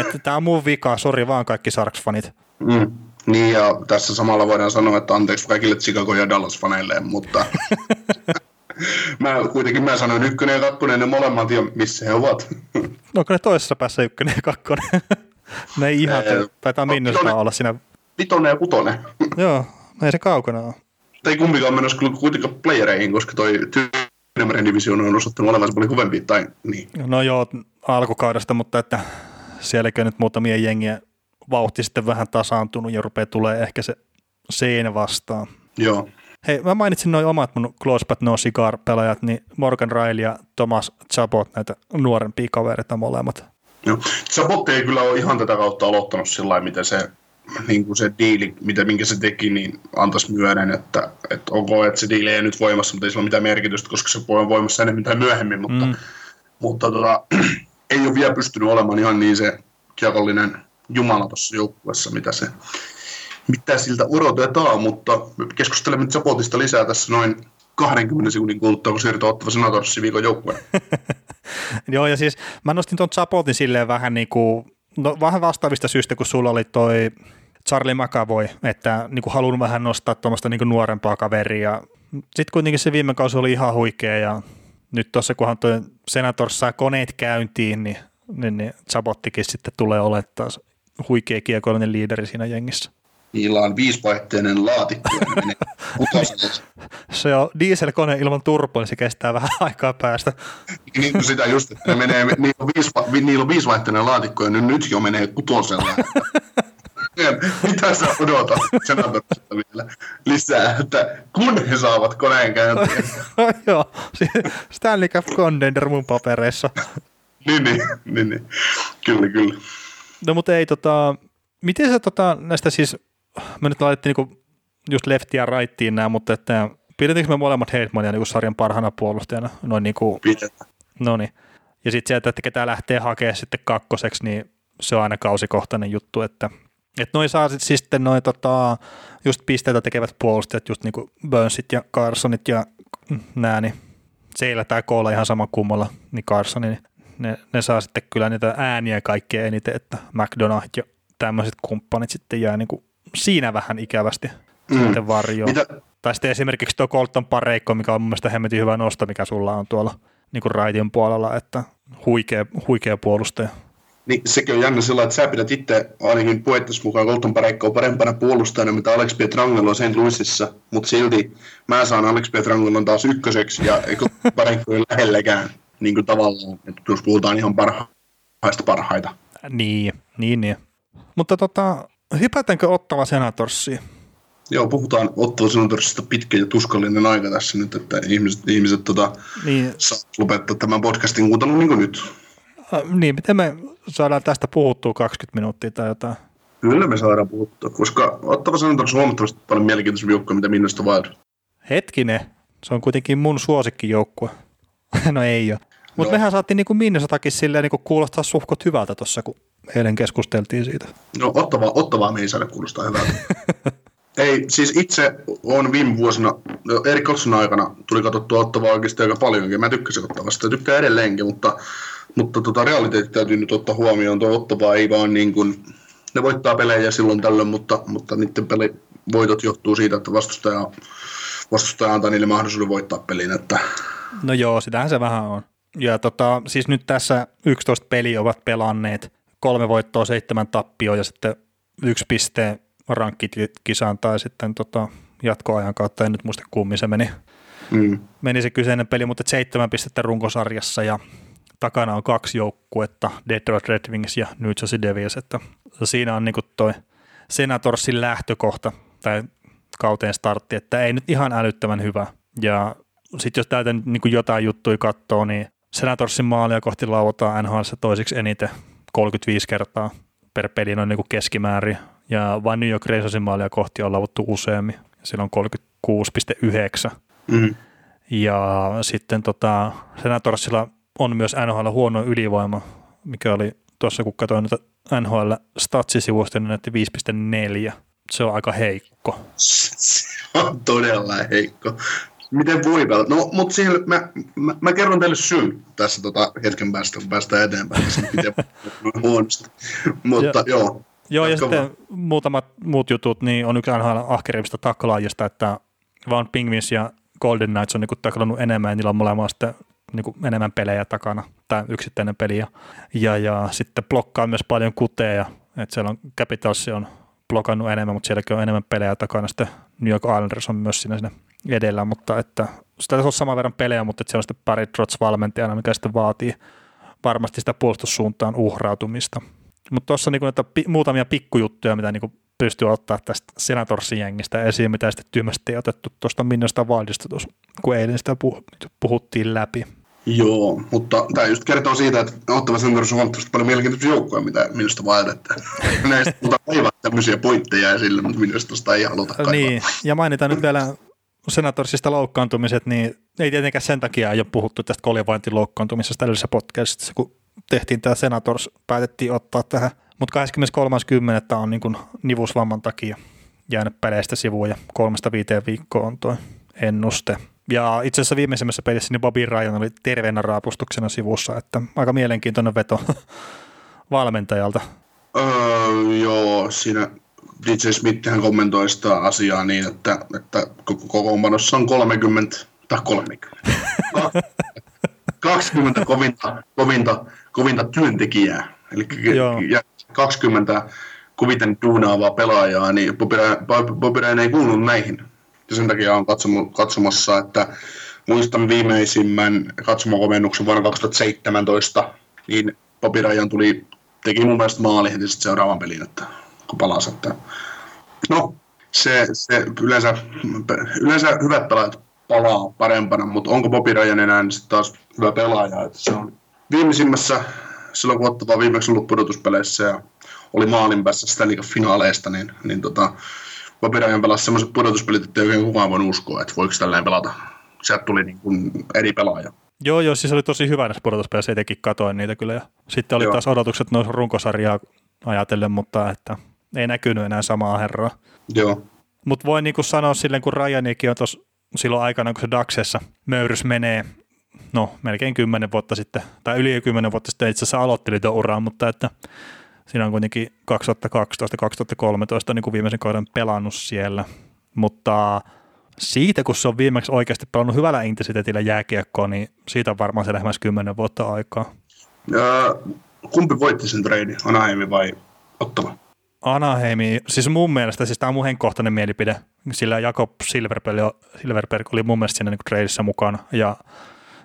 että tämä on mun vika, sori vaan kaikki Sarks-fanit.
Mm. Niin ja tässä samalla voidaan sanoa, että anteeksi kaikille Chicago ja Dallas-faneille, mutta [laughs] mä kuitenkin mä sanoin ykkönen ja kakkonen, ne molemmat ja missä he ovat.
no kun ne toisessa päässä ykkönen ja kakkonen. [laughs] ne ei ihan, ee, taitaa minne olla siinä.
Vitonen ja kutonen.
Joo, ei se kaukana ole.
Tai kumpikaan menossa kuitenkaan playereihin, koska toi Tyynemeren divisioon on osoittanut olevansa paljon kovempi. Tai, niin.
No joo, alkukaudesta, mutta että sielläkin nyt muutamia jengiä vauhti sitten vähän tasaantunut ja rupeaa tulee ehkä se seinä vastaan.
Joo.
Hei, mä mainitsin noin omat mun Close But No Cigar-pelaajat, niin Morgan Riley ja Thomas Chabot, näitä nuorempia kavereita molemmat.
Joo. Chabot ei kyllä ole ihan tätä kautta aloittanut sillä miten se, niin kuin se diili, mitä, minkä se teki, niin antaisi myöden, että, että onko, että se diili ei nyt voimassa, mutta ei sillä ole mitään merkitystä, koska se on voimassa enemmän tai myöhemmin, mutta, mm. mutta tota, [clears throat] ei ole vielä pystynyt olemaan ihan niin se kiekollinen jumala tuossa joukkueessa, mitä se mitä siltä odotetaan, mutta keskustelemme Zapotista lisää tässä noin 20 sekunnin kuluttua, kun siirrytään ottava Senatorsin viikon joukkueen. [laughs]
Joo, ja siis mä nostin tuon Zapotin silleen vähän niin kuin, no, vähän vastaavista syistä, kun sulla oli toi Charlie McAvoy, että niin kuin haluan vähän nostaa tuommoista niin nuorempaa kaveria. Sitten kuitenkin se viime kausi oli ihan huikea ja nyt tuossa kunhan tuo Senators saa koneet käyntiin, niin, niin, niin Zabottikin sitten tulee olettaa huikea kiekollinen liideri siinä jengissä.
Niillä on viisivaihteinen laatikko. [laughs]
se on dieselkone ilman turpoa, niin se kestää vähän aikaa päästä.
niin kuin sitä just, että ne menee, niillä, on viisi, niillä on viisivaihteinen laatikko ja nyt jo menee kutosella. [laughs] Mitä sä odotat senatorista vielä lisää, että kun he saavat koneen käyntiin? [laughs]
Joo, Stanley Cup Contender mun papereissa.
niin, niin, niin, niin, kyllä, kyllä.
No mutta ei tota, miten sä tota, näistä siis me nyt laitettiin niinku just leftiä ja raittiin nämä, mutta että pidetäänkö me molemmat Heidmania niinku sarjan parhaana puolustajana? Noin niinku, No niin. Ja sitten sieltä, että ketä lähtee hakemaan sitten kakkoseksi, niin se on aina kausikohtainen juttu, että että noin saa siis sitten noin tota, just pisteitä tekevät puolustajat, just niinku Burnsit ja Carsonit ja nää, niin Seillä tai Koolla ihan sama kummalla, niin Carson, niin ne, ne, saa sitten kyllä niitä ääniä kaikkein eniten, että McDonald ja tämmöiset kumppanit sitten jää niinku siinä vähän ikävästi mm. sitten varjoon. Mitä? Tai sitten esimerkiksi tuo Colton Pareikko, mikä on mun mielestä hemmetin hyvä nosto, mikä sulla on tuolla niin kuin raitin puolella, että huikea, huikea puolustaja.
Niin sekin on jännä sillä, että sä pidät itse ainakin puettasi mukaan Colton Parekkoa parempana puolustajana, mitä Alex Pietrangelo on St. Louisissa, mutta silti mä saan Alex Pietrangelon taas ykköseksi ja Parekko ei [laughs] lähelläkään niin kuin tavallaan, että jos puhutaan ihan parhaista parhaita.
Niin, niin, niin. Mutta tota, hypätäänkö Ottava Senatorsiin?
Joo, puhutaan Ottava Senatorsista pitkä ja tuskallinen aika tässä nyt, että ihmiset, ihmiset tota, niin. saa lopettaa tämän podcastin kuuntelun niin kuin nyt.
Äh, niin, miten me saadaan tästä puhuttua 20 minuuttia tai jotain?
Kyllä me saadaan puhuttua, koska Ottava Senators on huomattavasti paljon mielenkiintoisempi joukkue, mitä Minnesota Wild.
Hetkinen, se on kuitenkin mun suosikkijoukkue. [laughs] no ei ole. Mutta no. mehän saatiin niin Minnesotakin silleen niin kuulostaa suhkot hyvältä tuossa, kun eilen keskusteltiin siitä.
No ottavaa, ottavaa me ei saada kuulostaa hyvältä. [laughs] ei, siis itse on viime vuosina, no, Erik aikana tuli katsottua ottavaa oikeasti aika paljonkin. Mä tykkäsin ottavasta tykkään edelleenkin, mutta, mutta tota, realiteetti täytyy nyt ottaa huomioon. Tuo ottavaa ei vaan niin kuin, ne voittaa pelejä silloin tällöin, mutta, mutta niiden peli, voitot johtuu siitä, että vastustaja, vastustaja antaa niille mahdollisuuden voittaa pelin. Että...
No joo, sitähän se vähän on. Ja tota, siis nyt tässä 11 peli ovat pelanneet, kolme voittoa, seitsemän tappioa ja sitten yksi piste rankkikisaan tai sitten tota, jatkoajan kautta, en nyt muista kummin se meni. Mm. Meni se kyseinen peli, mutta seitsemän pistettä runkosarjassa ja takana on kaksi joukkuetta, Detroit Red Wings ja New Jersey Devils, että siinä on niinku toi Senatorsin lähtökohta tai kauteen startti, että ei nyt ihan älyttömän hyvä. Ja sitten jos täältä niin jotain juttuja katsoo, niin Senatorsin maalia kohti lauataan NHL toisiksi eniten 35 kertaa per peli noin niin kuin keskimäärin. Ja vain New York Rangersin maalia kohti on laavuttu useammin. Sillä on 36,9. Mm. Ja sitten tota, Senatorsilla on myös NHL huono ylivoima, mikä oli tuossa kun katsoin noita NHL statsisivuista, niin näytti 5,4. Se on aika heikko.
Se on todella heikko miten voi pelata. No, mutta siihen, mä, mä, mä, kerron teille syyn tässä tota, hetken päästä, kun päästään eteenpäin, miten huonosti. Mutta joo. joo.
Joo, ja sitten muutamat muut jutut, niin on yksi NHL ahkerimmista taklaajista, että vaan Penguins ja Golden Knights on niin taklannut enemmän, ja niillä on molemmat sitten niin kuin enemmän pelejä takana, tai yksittäinen peli. Ja, ja, ja sitten blokkaa myös paljon kuteja, että siellä on Capitals on blokannut enemmän, mutta sielläkin on enemmän pelejä takana. Sitten New York Islanders on myös siinä, siinä edellä, mutta että sitä on saman verran pelejä, mutta että se on sitten pari Trots valmentajana, mikä sitten vaatii varmasti sitä puolustussuuntaan uhrautumista. Mutta tuossa niin näitä pi- muutamia pikkujuttuja, mitä niin pystyy ottaa tästä Senatorsin jengistä esiin, mitä sitten tyhmästi otettu tuosta Minnosta Wildista kun eilen sitä puh- puhuttiin läpi.
Joo, mutta tämä just kertoo siitä, että ottava Senators on huomattavasti paljon mielenkiintoisia joukkoja, mitä minusta vaadetta. [laughs] Näistä mutta kaivaa tämmöisiä pointteja esille, mutta minusta ei haluta kaivaa.
Niin, ja mainitaan nyt vielä senatorsista loukkaantumiset, niin ei tietenkään sen takia ole puhuttu tästä koljevointin loukkaantumisesta edellisessä podcastissa, kun tehtiin tämä Senators, päätettiin ottaa tähän, mutta 23.10. on niin nivusvamman takia jäänyt peleistä sivuun ja kolmesta viiteen viikkoa on tuo ennuste. Ja itse asiassa viimeisimmässä pelissä niin Bobby Ryan oli terveenä raapustuksena sivussa, että aika mielenkiintoinen veto [laughs] valmentajalta.
Öö, joo, siinä DJ Smithhän kommentoi sitä asiaa niin, että, että kokoonpanossa on 30 tai 30. 20 [laughs] kovinta, kovinta, kovinta työntekijää, eli ja 20 koviten duunaavaa pelaajaa, niin Bobby Ryan ei kuulu näihin. Ja sen takia on katsomassa, että muistan viimeisimmän katsomakomennuksen vuonna 2017, niin Bobby Ryan tuli, teki mun mielestä maali heti seuraavan pelin, että kun palasi. Että no, se, se yleensä, yleensä hyvät pelaajat palaa parempana, mutta onko Bobby Ryan enää niin sitten taas hyvä pelaaja? Että se on viimeisimmässä, silloin kun ottava viimeksi ollut pudotuspeleissä ja oli maalin päässä sitä finaaleista, niin, niin tota, Ryan pelasi semmoiset pudotuspelit, että ei oikein kukaan voinut uskoa, että voiko tälleen pelata. Sieltä tuli niin kuin eri pelaaja.
Joo, joo, siis oli tosi hyvä näissä pudotuspeleissä, etenkin katoin niitä kyllä. Ja sitten oli joo. taas odotukset noissa runkosarjaa ajatellen, mutta että ei näkynyt enää samaa herraa.
Joo.
Mutta voin niinku sanoa silleen, kun Rajanikin on tuossa silloin aikana, kun se Daxessa möyrys menee, no melkein kymmenen vuotta sitten, tai yli kymmenen vuotta sitten itse asiassa aloitteli tuon uran, mutta että siinä on kuitenkin 2012-2013 niin kuin viimeisen kauden pelannut siellä, mutta siitä, kun se on viimeksi oikeasti pelannut hyvällä intensiteetillä jääkiekkoa, niin siitä on varmaan se lähemmäs kymmenen vuotta aikaa.
Ja kumpi voitti sen treidin, Anaheimi vai Ottava?
Anaheimi, siis mun mielestä, siis tämä on mun henkkohtainen mielipide, sillä Jakob Silverberg, Silverberg oli mun mielestä siinä niin treidissä mukana, ja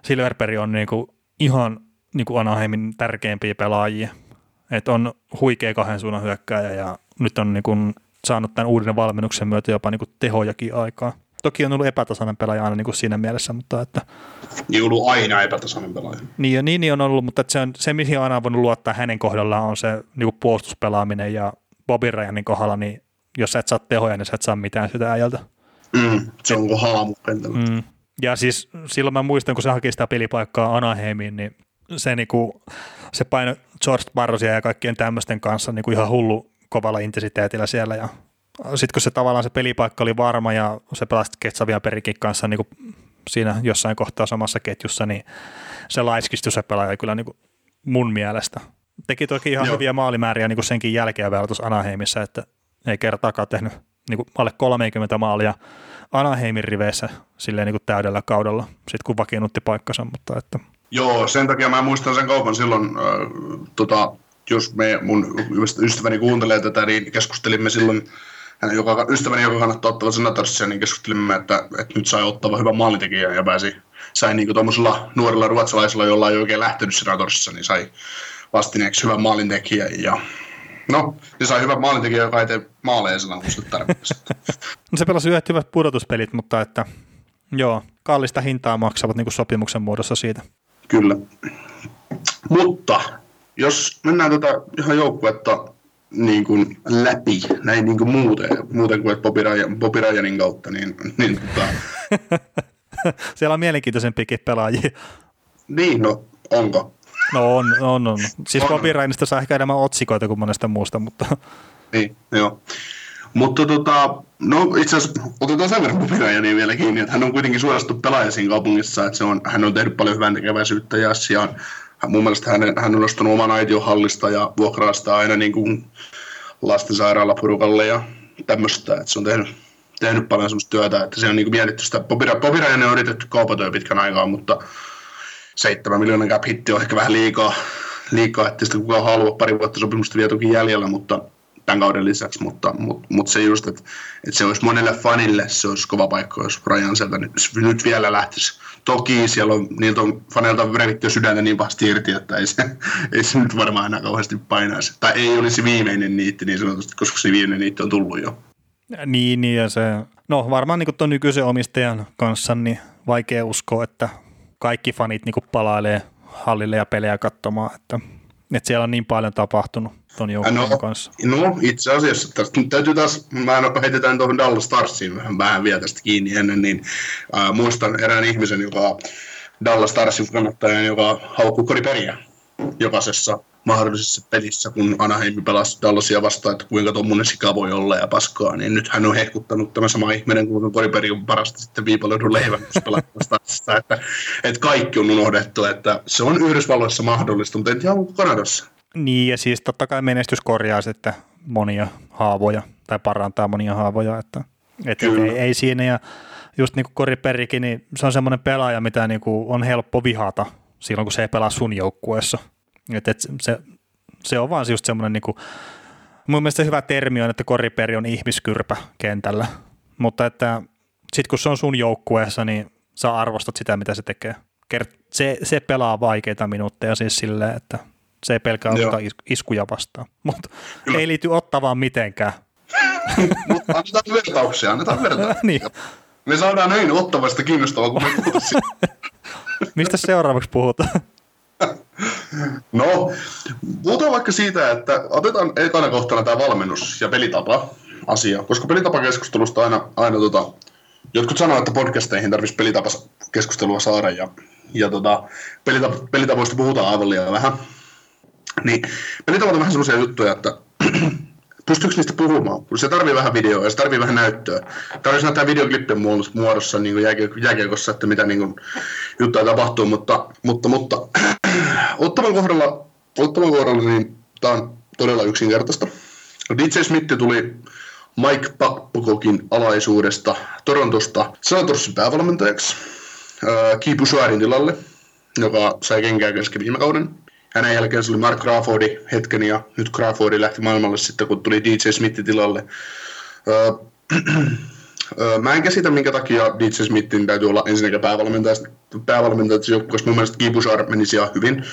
Silverberg on niin kuin ihan niin kuin Anaheimin tärkeimpiä pelaajia. Et on huikea kahden suunnan hyökkääjä ja nyt on niin kuin saanut tämän uuden valmennuksen myötä jopa niin kuin tehojakin aikaa. Toki on ollut epätasainen pelaaja aina niin kuin siinä mielessä, mutta että...
Niin ollut aina epätasainen pelaaja.
Niin, ja niin, niin on ollut, mutta että se, on, se, mihin on aina voinut luottaa hänen kohdallaan, on se niin kuin puolustuspelaaminen ja Bobby Ryanin kohdalla, niin jos sä et saa tehoja, niin sä et saa mitään sitä ajalta.
Mm, se on kuin haamu.
Mm. Ja siis silloin mä muistan, kun se haki sitä pelipaikkaa Anaheimiin, niin se, niinku, se paino George Barrosia ja kaikkien tämmöisten kanssa niinku ihan hullu kovalla intensiteetillä siellä. Ja sitten kun se tavallaan se pelipaikka oli varma ja se pelasi Ketsavia perikin kanssa niinku siinä jossain kohtaa samassa ketjussa, niin se laiskistui se pelaaja kyllä niinku mun mielestä. Teki toki ihan Joo. hyviä maalimääriä niinku senkin jälkeen vielä tuossa Anaheimissa, että ei kertaakaan tehnyt niinku alle 30 maalia Anaheimin riveissä silleen niin kuin täydellä kaudella, sitten kun vakiinnutti paikkansa, mutta että
Joo, sen takia mä muistan sen kaupan silloin, äh, tota, jos me, mun ystäväni kuuntelee tätä, niin keskustelimme silloin, joka, ystäväni, joka kannattaa ottaa senatorissa, niin keskustelimme, että, että nyt sai ottaa hyvän maalintekijän ja pääsi, sai niin tuommoisella nuorella ruotsalaisella, jolla ei oikein lähtenyt senatorissa, niin sai vastineeksi hyvän maalintekijän ja No, se sai hyvän maalintekijän, joka ei tee maaleja kun tarvitsisi. [laughs]
no se pelasi yhdet hyvät pudotuspelit, mutta että joo, kallista hintaa maksavat niin sopimuksen muodossa siitä.
Kyllä. Mutta jos mennään tätä ihan joukkuetta niin kuin läpi, näin niin kuin muuten, muuten kuin Bobby, Ryan, Bobby Ryanin kautta, niin, niin tota... [laughs]
Siellä on mielenkiintoisempikin pelaajia.
Niin, no onko?
No on, on, on. Siis on. Bobby Ryanista saa ehkä enemmän otsikoita kuin monesta muusta, mutta...
Niin, joo. Mutta tota, no itse asiassa otetaan sen verran Pupirajanin vielä kiinni, että hän on kuitenkin suosittu pelaaja siinä kaupungissa, että se on, hän on tehnyt paljon hyvän tekeväisyyttä ja on, mun mielestä hän, hän on nostanut oman aition hallista ja vuokraa sitä aina niin kuin lastensairaalaporukalle ja tämmöistä, että se on tehnyt, tehnyt paljon semmoista työtä, että se on niin kuin mietitty sitä, Popirajanen on yritetty kaupata jo pitkän aikaa, mutta 7 miljoonan cap hitti on ehkä vähän liikaa, liikaa että sitä kukaan halua, pari vuotta sopimusta vielä toki jäljellä, mutta tämän kauden lisäksi, mutta, mutta, mutta se just, että, että se olisi monelle fanille, se olisi kova paikka, jos Ryan sieltä nyt, nyt vielä lähtisi. Toki siellä on, niiltä on faneilta revitty sydäntä niin pahasti irti, että ei se, [laughs] ei se nyt varmaan enää kauheasti painaisi. Tai ei olisi viimeinen niitti niin sanotusti, koska se viimeinen niitti on tullut jo.
Niin, niin ja se, no varmaan niin tuon nykyisen omistajan kanssa, niin vaikea uskoa, että kaikki fanit niin palailee hallille ja pelejä katsomaan, että että siellä on niin paljon tapahtunut ton joukkueen
no,
kanssa.
No itse asiassa, tästä, täytyy taas, mä heitetään tuohon Dallas Starsiin vähän, vähän vielä tästä kiinni ennen, niin äh, muistan erään ihmisen, joka Dallas Starsin kannattaja, joka haukkui koriperiä jokaisessa mahdollisessa pelissä, kun Anaheim pelasi Dallasia vastaan, että kuinka tuommoinen sika voi olla ja paskaa, niin nyt hän on hehkuttanut tämä sama ihminen, kun Koriperi on parasta sitten viipaloidun leivän, kun että, että kaikki on unohdettu, että se on Yhdysvalloissa mahdollista, mutta en tiedä, onko Kanadassa.
Niin, ja siis totta kai menestys korjaa sitten monia haavoja, tai parantaa monia haavoja, että, että ei, ei, siinä, ja just niin kuin Koriperikin, niin se on semmoinen pelaaja, mitä niin kuin on helppo vihata silloin, kun se ei pelaa sun joukkueessa. Et, et se, se on vaan just semmoinen, niin kuin, mun mielestä hyvä termi on, että koriperi on ihmiskyrpä kentällä, mutta että sitten kun se on sun joukkueessa, niin sä arvostat sitä, mitä se tekee. Se, se pelaa vaikeita minuutteja siis silleen, että se ei pelkää ottaa iskuja vastaan, mutta ei liity ottavaan mitenkään. [laughs]
mutta annetaan vertauksia, annetaan [laughs] vertauksia. niin. Me saadaan näin ottavasta kiinnostavaa, kun me [laughs]
Mistä seuraavaksi puhutaan?
No, puhutaan vaikka siitä, että otetaan ekana kohtana tämä valmennus ja pelitapa asia, koska pelitapakeskustelusta aina, aina tota, jotkut sanoo, että podcasteihin tarvitsisi pelitapakeskustelua saada ja, ja tota, pelitap, pelitapoista puhutaan aivan liian vähän. Niin pelitapat on vähän sellaisia juttuja, että [clears throat] pystyykö niistä puhumaan? Se tarvii vähän videoa ja se tarvii vähän näyttöä. Tarvitsisi näyttää videoklippien muodossa niin jääkiekossa, että mitä niin kuin, juttuja tapahtuu, mutta, mutta, mutta [clears throat] ottavan kohdalla, ottavan kohdalla niin tämä on todella yksinkertaista. DJ Smith tuli Mike Pakpokokin alaisuudesta Torontosta Senatorsin päävalmentajaksi Kiipu Suorin tilalle, joka sai kenkää kesken viime kauden. Hänen jälkeen se oli Mark Crawfordi hetken ja nyt Crawfordi lähti maailmalle sitten, kun tuli DJ Smith tilalle. Öö, öö, mä en käsitä, minkä takia DJ Smithin täytyy olla ensinnäkin päävalmentaja, päävalmentaja joukkueessa. Mun mielestä Kibusar menisi ihan hyvin,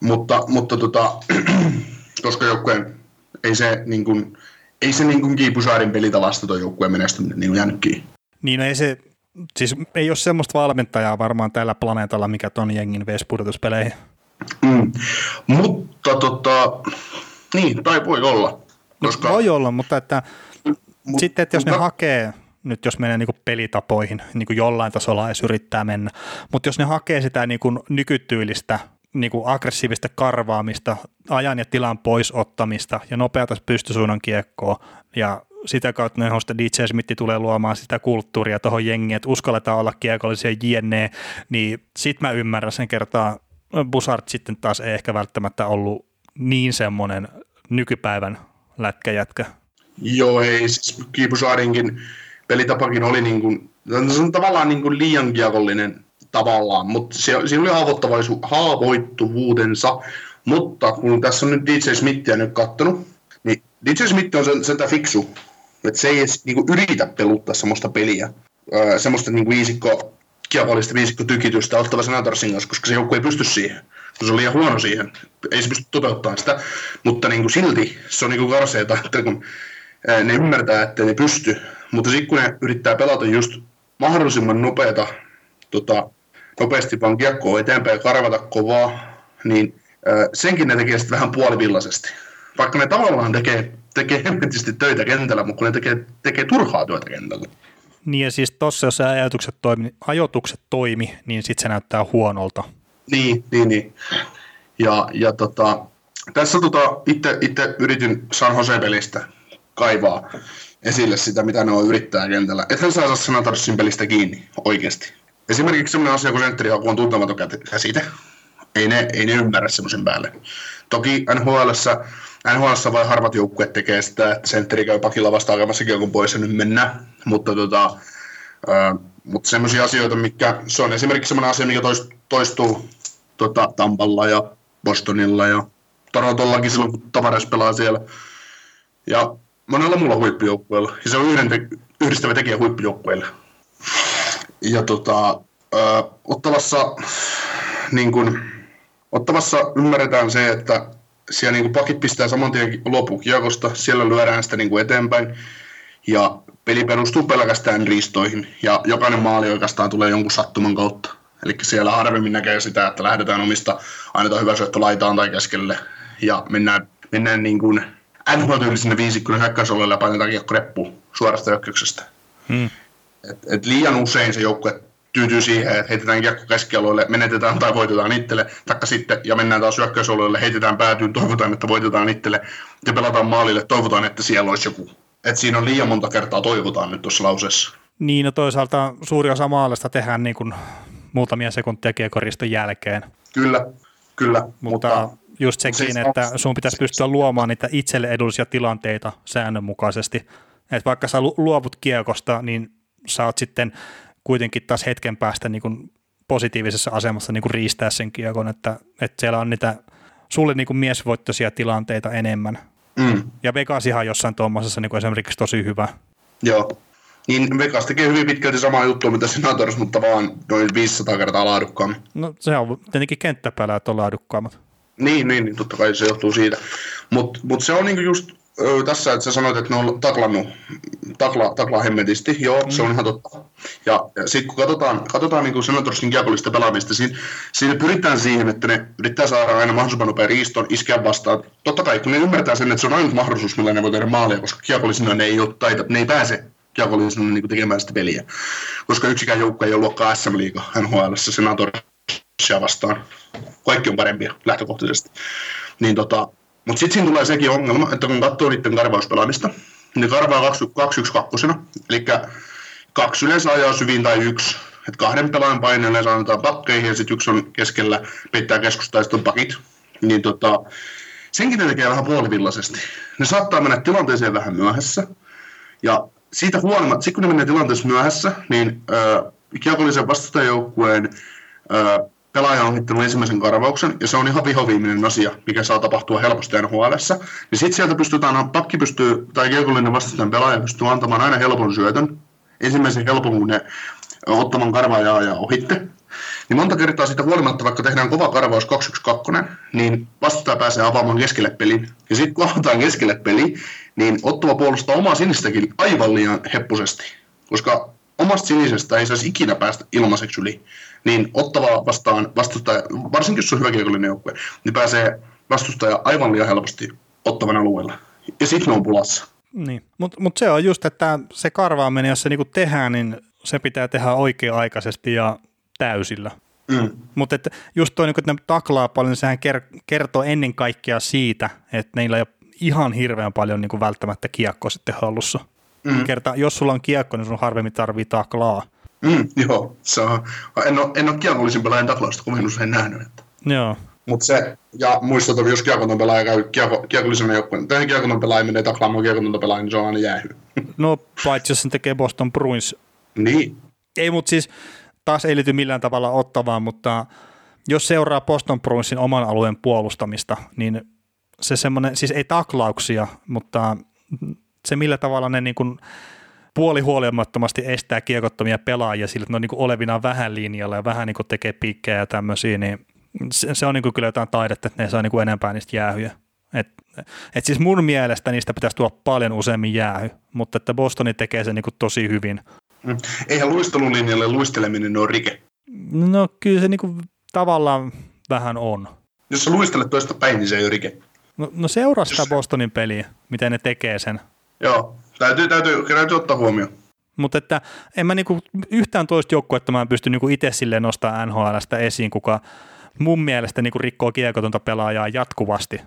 mutta, mutta tota, [clears throat] koska joukkueen ei se, niin kuin, ei se niin kuin Kiibusaarin pelitavasta tuo joukkueen menestyminen niin jäänyt kiinni.
Niin no ei se, siis ei ole semmoista valmentajaa varmaan tällä planeetalla, mikä ton jengin veisi pudotuspeleihin.
Mm. Mutta tota, niin, tai voi olla.
Koska... Voi olla, mutta että Mut, sitten, että jos mutta... ne hakee, nyt jos menee niin pelitapoihin, niin kuin jollain tasolla edes yrittää mennä, mutta jos ne hakee sitä niin kuin nykytyylistä niin kuin aggressiivista karvaamista, ajan ja tilan poisottamista ja nopeata pystysuunnan kiekkoa ja sitä kautta ne sitä DJ Smith tulee luomaan sitä kulttuuria tuohon jengiin, että uskalletaan olla kiekollisia jne, niin sit mä ymmärrän sen kertaa. Busart sitten taas ei ehkä välttämättä ollut niin semmoinen nykypäivän lätkäjätkä.
Joo, ei, siis Busardinkin pelitapakin oli niin kuin, se on tavallaan niin kuin liian kiekollinen tavallaan, mutta se, siinä oli haavoittuvuutensa, mutta kun tässä on nyt DJ Smithia nyt kattonut, niin DJ Smith on sen, sen fiksu, että se ei edes niin kuin yritä peluttaa semmoista peliä, öö, semmoista niin kuin viisikko, kiekollista viisikko tykitystä ottava Senatorsin kanssa, koska se joukku ei pysty siihen. Se on liian huono siihen. Ei se pysty toteuttamaan sitä, mutta niin kuin silti se on niin kuin karseeta, että kun ne ymmärtää, että ne pysty, mutta sitten kun ne yrittää pelata just mahdollisimman nopeata tota, nopeasti vaan kiekkoa eteenpäin ja karvata kovaa, niin senkin ne tekee sitten vähän puolivillaisesti. Vaikka ne tavallaan tekee, tekee hemmetisti töitä kentällä, mutta kun ne tekee, tekee turhaa työtä kentällä.
Niin ja siis tossa, jos ajatukset toimi, ajoitukset toimi, niin sitten se näyttää huonolta.
Niin, niin, niin. Ja, ja tota, tässä tota, itse, itse yritin San Jose-pelistä kaivaa esille sitä, mitä ne on yrittää kentällä. Ethän saa Sanatarsin pelistä kiinni oikeasti. Esimerkiksi sellainen asia, kun sentteri on tuntematon käsite. Ei ne, ei ne ymmärrä semmoisen päälle. Toki NHLssä, NHLssä vai harvat joukkueet tekee sitä, että sentteri käy pakilla vasta hakemassa pois ja nyt mennään. Mutta tota, äh, mutta semmoisia asioita, mikä se on esimerkiksi semmoinen asia, mikä toistuu tota, Tampalla ja Bostonilla ja Torontollakin silloin, kun Tavares pelaa siellä. Ja monella muulla huippujoukkueella. Ja se on yhden te- yhdistävä tekijä huippujoukkueille ja tota, ö, ottavassa, niin kun, ottavassa ymmärretään se, että siellä niin pakit pistää saman tien lopukiekosta, siellä lyödään sitä niin eteenpäin, ja peli perustuu pelkästään riistoihin, ja jokainen maali oikeastaan tulee jonkun sattuman kautta. Eli siellä harvemmin näkee sitä, että lähdetään omista, annetaan hyvä syöttö laitaan tai keskelle, ja mennään, mennään niin kuin NHL-tyylisinne viisikkoinen hyökkäysalueelle ja painetaan kiekko reppuun suorasta hyökkäyksestä. Hmm. Et, et liian usein se joukkue tyytyy siihen, että heitetään kiekko keskialueelle, menetetään tai voitetaan itselle, taikka sitten, ja mennään taas hyökkäysalueelle, heitetään päätyyn, toivotaan, että voitetaan itselle, ja pelataan maalille, toivotaan, että siellä olisi joku. Et siinä on liian monta kertaa toivotaan nyt tuossa lauseessa.
Niin, no toisaalta suuri osa maalista tehdään niin kuin muutamia sekuntia kiekoriston jälkeen.
Kyllä, kyllä.
Mutta, mutta just sekin, että sun pitäisi pystyä luomaan niitä itselle edullisia tilanteita säännönmukaisesti. Että vaikka sä luovut kiekosta, niin sä oot sitten kuitenkin taas hetken päästä niin kuin positiivisessa asemassa niin kuin riistää sen kiekon, että, että siellä on niitä sulle niin kuin miesvoittoisia tilanteita enemmän. Mm. Ja Vegas ihan jossain tuommoisessa niin kuin esimerkiksi tosi hyvä.
Joo. Niin Vegas tekee hyvin pitkälti samaa juttua, mitä Senators, mutta vaan noin 500 kertaa laadukkaammin.
No se on tietenkin kenttäpäällä, on laadukkaammat.
Niin, niin, niin, totta kai se johtuu siitä. Mutta mut se on niinku just tässä, että sä sanoit, että ne on taklannut, takla, takla hemmetisti, joo, mm. se on ihan totta. Ja, ja sitten kun katsotaan, katsotaan niin Senatorsin kiekollista pelaamista, siinä, siinä pyritään siihen, että ne yrittää saada aina mahdollisimman nopea riiston, iskeä vastaan. Totta kai, kun ne ymmärtää sen, että se on ainut mahdollisuus, millä ne voi tehdä maalia, koska kiekollisina ne ei ole taita, ne ei pääse kiekollisina niin tekemään sitä peliä. Koska yksikään joukko ei ole luokkaa SM-liiga NHL, Senatorsia vastaan. Kaikki on parempia lähtökohtaisesti. Niin tota, mutta sitten siinä tulee sekin ongelma, että kun katsoo niiden karvauspelaamista, niin karvaa 2-1-2. Eli kaksi yleensä ajaa syviin tai yksi. Et kahden pelaajan paine yleensä annetaan pakkeihin ja sitten yksi on keskellä, peittää keskustaa ja sitten on pakit. Niin tota, senkin ne tekee vähän puolivillaisesti. Ne saattaa mennä tilanteeseen vähän myöhässä. Ja siitä huolimatta, sitten kun ne menee tilanteessa myöhässä, niin äh, kiekollisen vastustajajoukkueen äh, pelaaja on hittanut ensimmäisen karvauksen, ja se on ihan vihoviiminen asia, mikä saa tapahtua helposti nhl niin sitten sieltä pystytään, pakki pystyy, tai kiekollinen vastustajan pelaaja pystyy antamaan aina helpon syötön, ensimmäisen helpon, ottaman karvaajaa ja ohitte. Niin monta kertaa siitä huolimatta, vaikka tehdään kova karvaus 2-1-2, niin vastustaja pääsee avaamaan keskelle pelin. Ja sitten kun avataan keskelle peli, niin Ottava puolustaa omaa sinistäkin aivan liian heppusesti. Koska omasta sinisestä ei saisi ikinä päästä ilmaiseksi yli. Niin Ottava vastaan vastustaja, varsinkin jos on hyvä kiekollinen joukkue, niin pääsee vastustaja aivan liian helposti Ottavan alueella. Ja sitten ne on pulassa.
Niin, mutta mut se on just, että se karvaaminen, jos se niinku tehdään, niin se pitää tehdä oikea-aikaisesti ja täysillä. Mm. Mutta just toi, niin että ne taklaa paljon, niin sehän kertoo ennen kaikkea siitä, että neillä ei ole ihan hirveän paljon niin kuin välttämättä kiekkoa sitten hallussa. Mm. Kerta, jos sulla on kiekko, niin sun harvemmin tarvii taklaa.
Mm, joo, se on, en ole, en ole kiekollisen pelaajan taklausta kovin usein nähnyt. Että.
Joo.
Mutta se, ja muistutan, jos kiekoton pelaaja käy kiekollisen joukkueen, tai kiekoton pelaaja menee taklaamaan kiekotonta pelaaja, niin se on aina jäähy. [laughs]
No, paitsi jos sen tekee Boston Bruins.
Niin.
Ei, mutta siis taas ei liity millään tavalla ottavaan, mutta jos seuraa Boston Bruinsin oman alueen puolustamista, niin se semmoinen, siis ei taklauksia, mutta se millä tavalla ne niin kuin puolihuolimattomasti estää kiekottomia pelaajia sillä, että ne on niin kuin olevinaan vähän linjalla ja vähän niin kuin tekee piikkejä ja tämmöisiä, niin se, se on niin kuin kyllä jotain taidetta, että ne saa niin kuin enempää niistä jäähyjä. Et, et siis mun mielestä niistä pitäisi tulla paljon useammin jäähy, mutta että Bostoni tekee sen niin kuin tosi hyvin.
Mm. Eihän luistelulinjalle luisteleminen ole rike.
No kyllä se niin kuin tavallaan vähän on.
Jos sä luistelet toista päin, niin se ei ole rike.
No, no seuraa sitä Bostonin peliä, miten ne tekee sen.
Joo, täytyy, täytyy, täytyy ottaa huomioon.
Mutta että en mä niinku yhtään toista joukkuetta mä en pysty niinku itse silleen nostamaan NHLstä esiin, kuka mun mielestä niinku rikkoo kiekotonta pelaajaa jatkuvasti.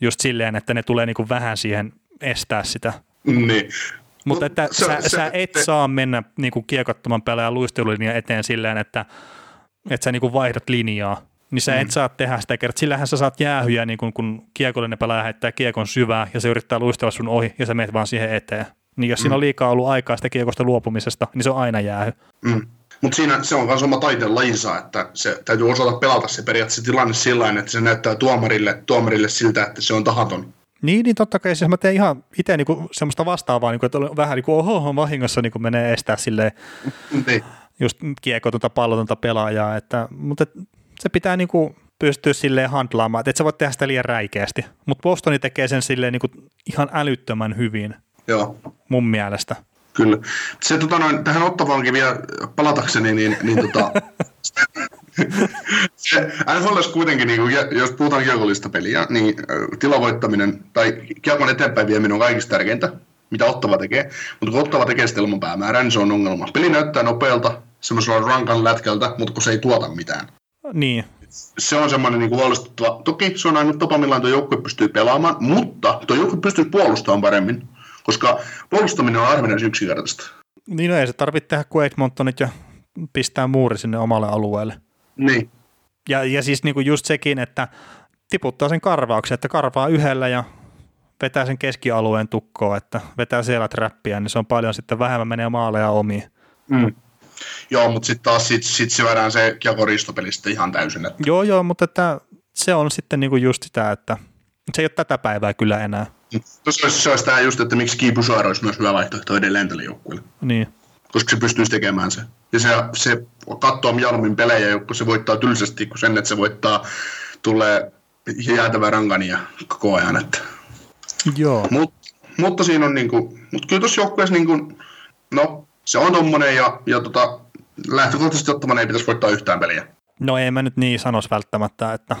Just silleen, että ne tulee niinku vähän siihen estää sitä.
Niin.
Mutta että se, sä, se, sä et se, saa mennä niinku kiekottoman pelaajan luistelulinjan eteen silleen, että, että sä niinku vaihdat linjaa niin sä mm. et saa tehdä sitä kertaa. Sillähän sä saat jäähyjä, niin kun, kun kiekollinen pelaaja heittää kiekon syvää ja se yrittää luistella sun ohi ja sä meet vaan siihen eteen. Niin jos mm. siinä on liikaa ollut aikaa sitä kiekosta luopumisesta, niin se on aina jäähy.
Mm. Mutta siinä se on myös oma taiteen lajinsa, että se täytyy osata pelata se periaatteessa tilanne sillä että se näyttää tuomarille, tuomarille siltä, että se on tahaton.
Niin, niin totta kai. Siis mä teen ihan itse niinku semmoista vastaavaa, niinku, että vähän niin kuin oho, vahingossa niinku menee estää silleen niin. just kiekotonta pallotonta pelaajaa. Että, mutta se pitää niinku pystyä silleen handlaamaan, että et sä voit tehdä sitä liian räikeästi. Mutta Bostoni tekee sen silleen niinku ihan älyttömän hyvin.
Joo.
Mun mielestä.
Kyllä. Se, tota noin, tähän ottavaankin vielä palatakseni, niin, niin tota, [laughs] se, NHL kuitenkin, niin kuin, jos puhutaan kiekollista peliä, niin tilavoittaminen tai kiekon eteenpäin vieminen on kaikista tärkeintä, mitä Ottava tekee. Mutta kun Ottava tekee sitä ilman päämäärää, niin se on ongelma. Peli näyttää nopealta, semmoisella rankan lätkältä, mutta kun se ei tuota mitään.
Niin.
Se on semmoinen niin huolestuttava. Toki se on ainut tapa, millä tuo joukkue pystyy pelaamaan, mutta tuo joukkue pystyy puolustamaan paremmin, koska puolustaminen on harvinaisen yksinkertaista.
Niin no ei se tarvitse tehdä kuin Edmontonit ja pistää muuri sinne omalle alueelle.
Niin.
Ja, ja siis niin kuin just sekin, että tiputtaa sen karvauksen, että karvaa yhdellä ja vetää sen keskialueen tukkoon, että vetää siellä trappia, niin se on paljon sitten vähemmän menee maaleja omiin.
Mm. Joo, mutta sitten taas sit, sit syödään se kiekoriistopelistä ihan täysin. Että...
Joo, joo, mutta että se on sitten niinku just sitä, että se ei ole tätä päivää kyllä enää.
Se olisi, se olisi tämä just, että miksi Kiipu Saara olisi myös hyvä vaihtoehto edelleen tälle joukkueelle.
Niin.
Koska se pystyisi tekemään se. Ja se, se katsoo mieluummin pelejä, kun se voittaa tylsästi, kun sen, että se voittaa, tulee jäätävä rankania koko ajan. Että.
Joo.
Mut, mutta siinä on niinku, mutta kyllä tuossa joukkueessa niinku, no se on tommonen ja, ja tota, lähtökohtaisesti ottamaan ei pitäisi voittaa yhtään peliä.
No ei mä nyt niin sanois välttämättä, että...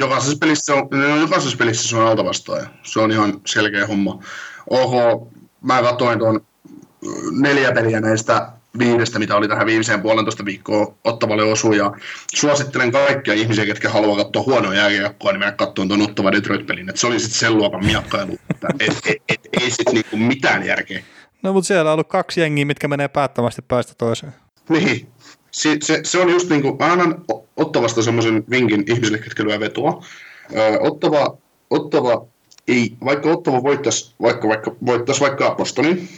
Jokaisessa pelissä, on, no, jokaisessa pelissä se on alta vastaaja. Se on ihan selkeä homma. Oho, mä katsoin tuon neljä peliä näistä viidestä, mitä oli tähän viimeiseen puolentoista viikkoa ottavalle osu, ja suosittelen kaikkia ihmisiä, ketkä haluaa katsoa huonoa jääkiekkoa, niin mennä katsomaan tuon ottava Detroit-pelin. Et se oli sitten sen luokan miakkailu, että et, et, et, ei sitten niinku mitään järkeä.
No mutta siellä on ollut kaksi jengiä, mitkä menee päättävästi päästä toiseen.
Niin. Se, se, se on just niin kuin, mä annan Ottavasta semmoisen vinkin ihmisille, ketkä lyö vetoa. Ottava, ottava ei, vaikka Ottava voittaisi vaikka, vaikka, voittaisi vaikka Bostonin,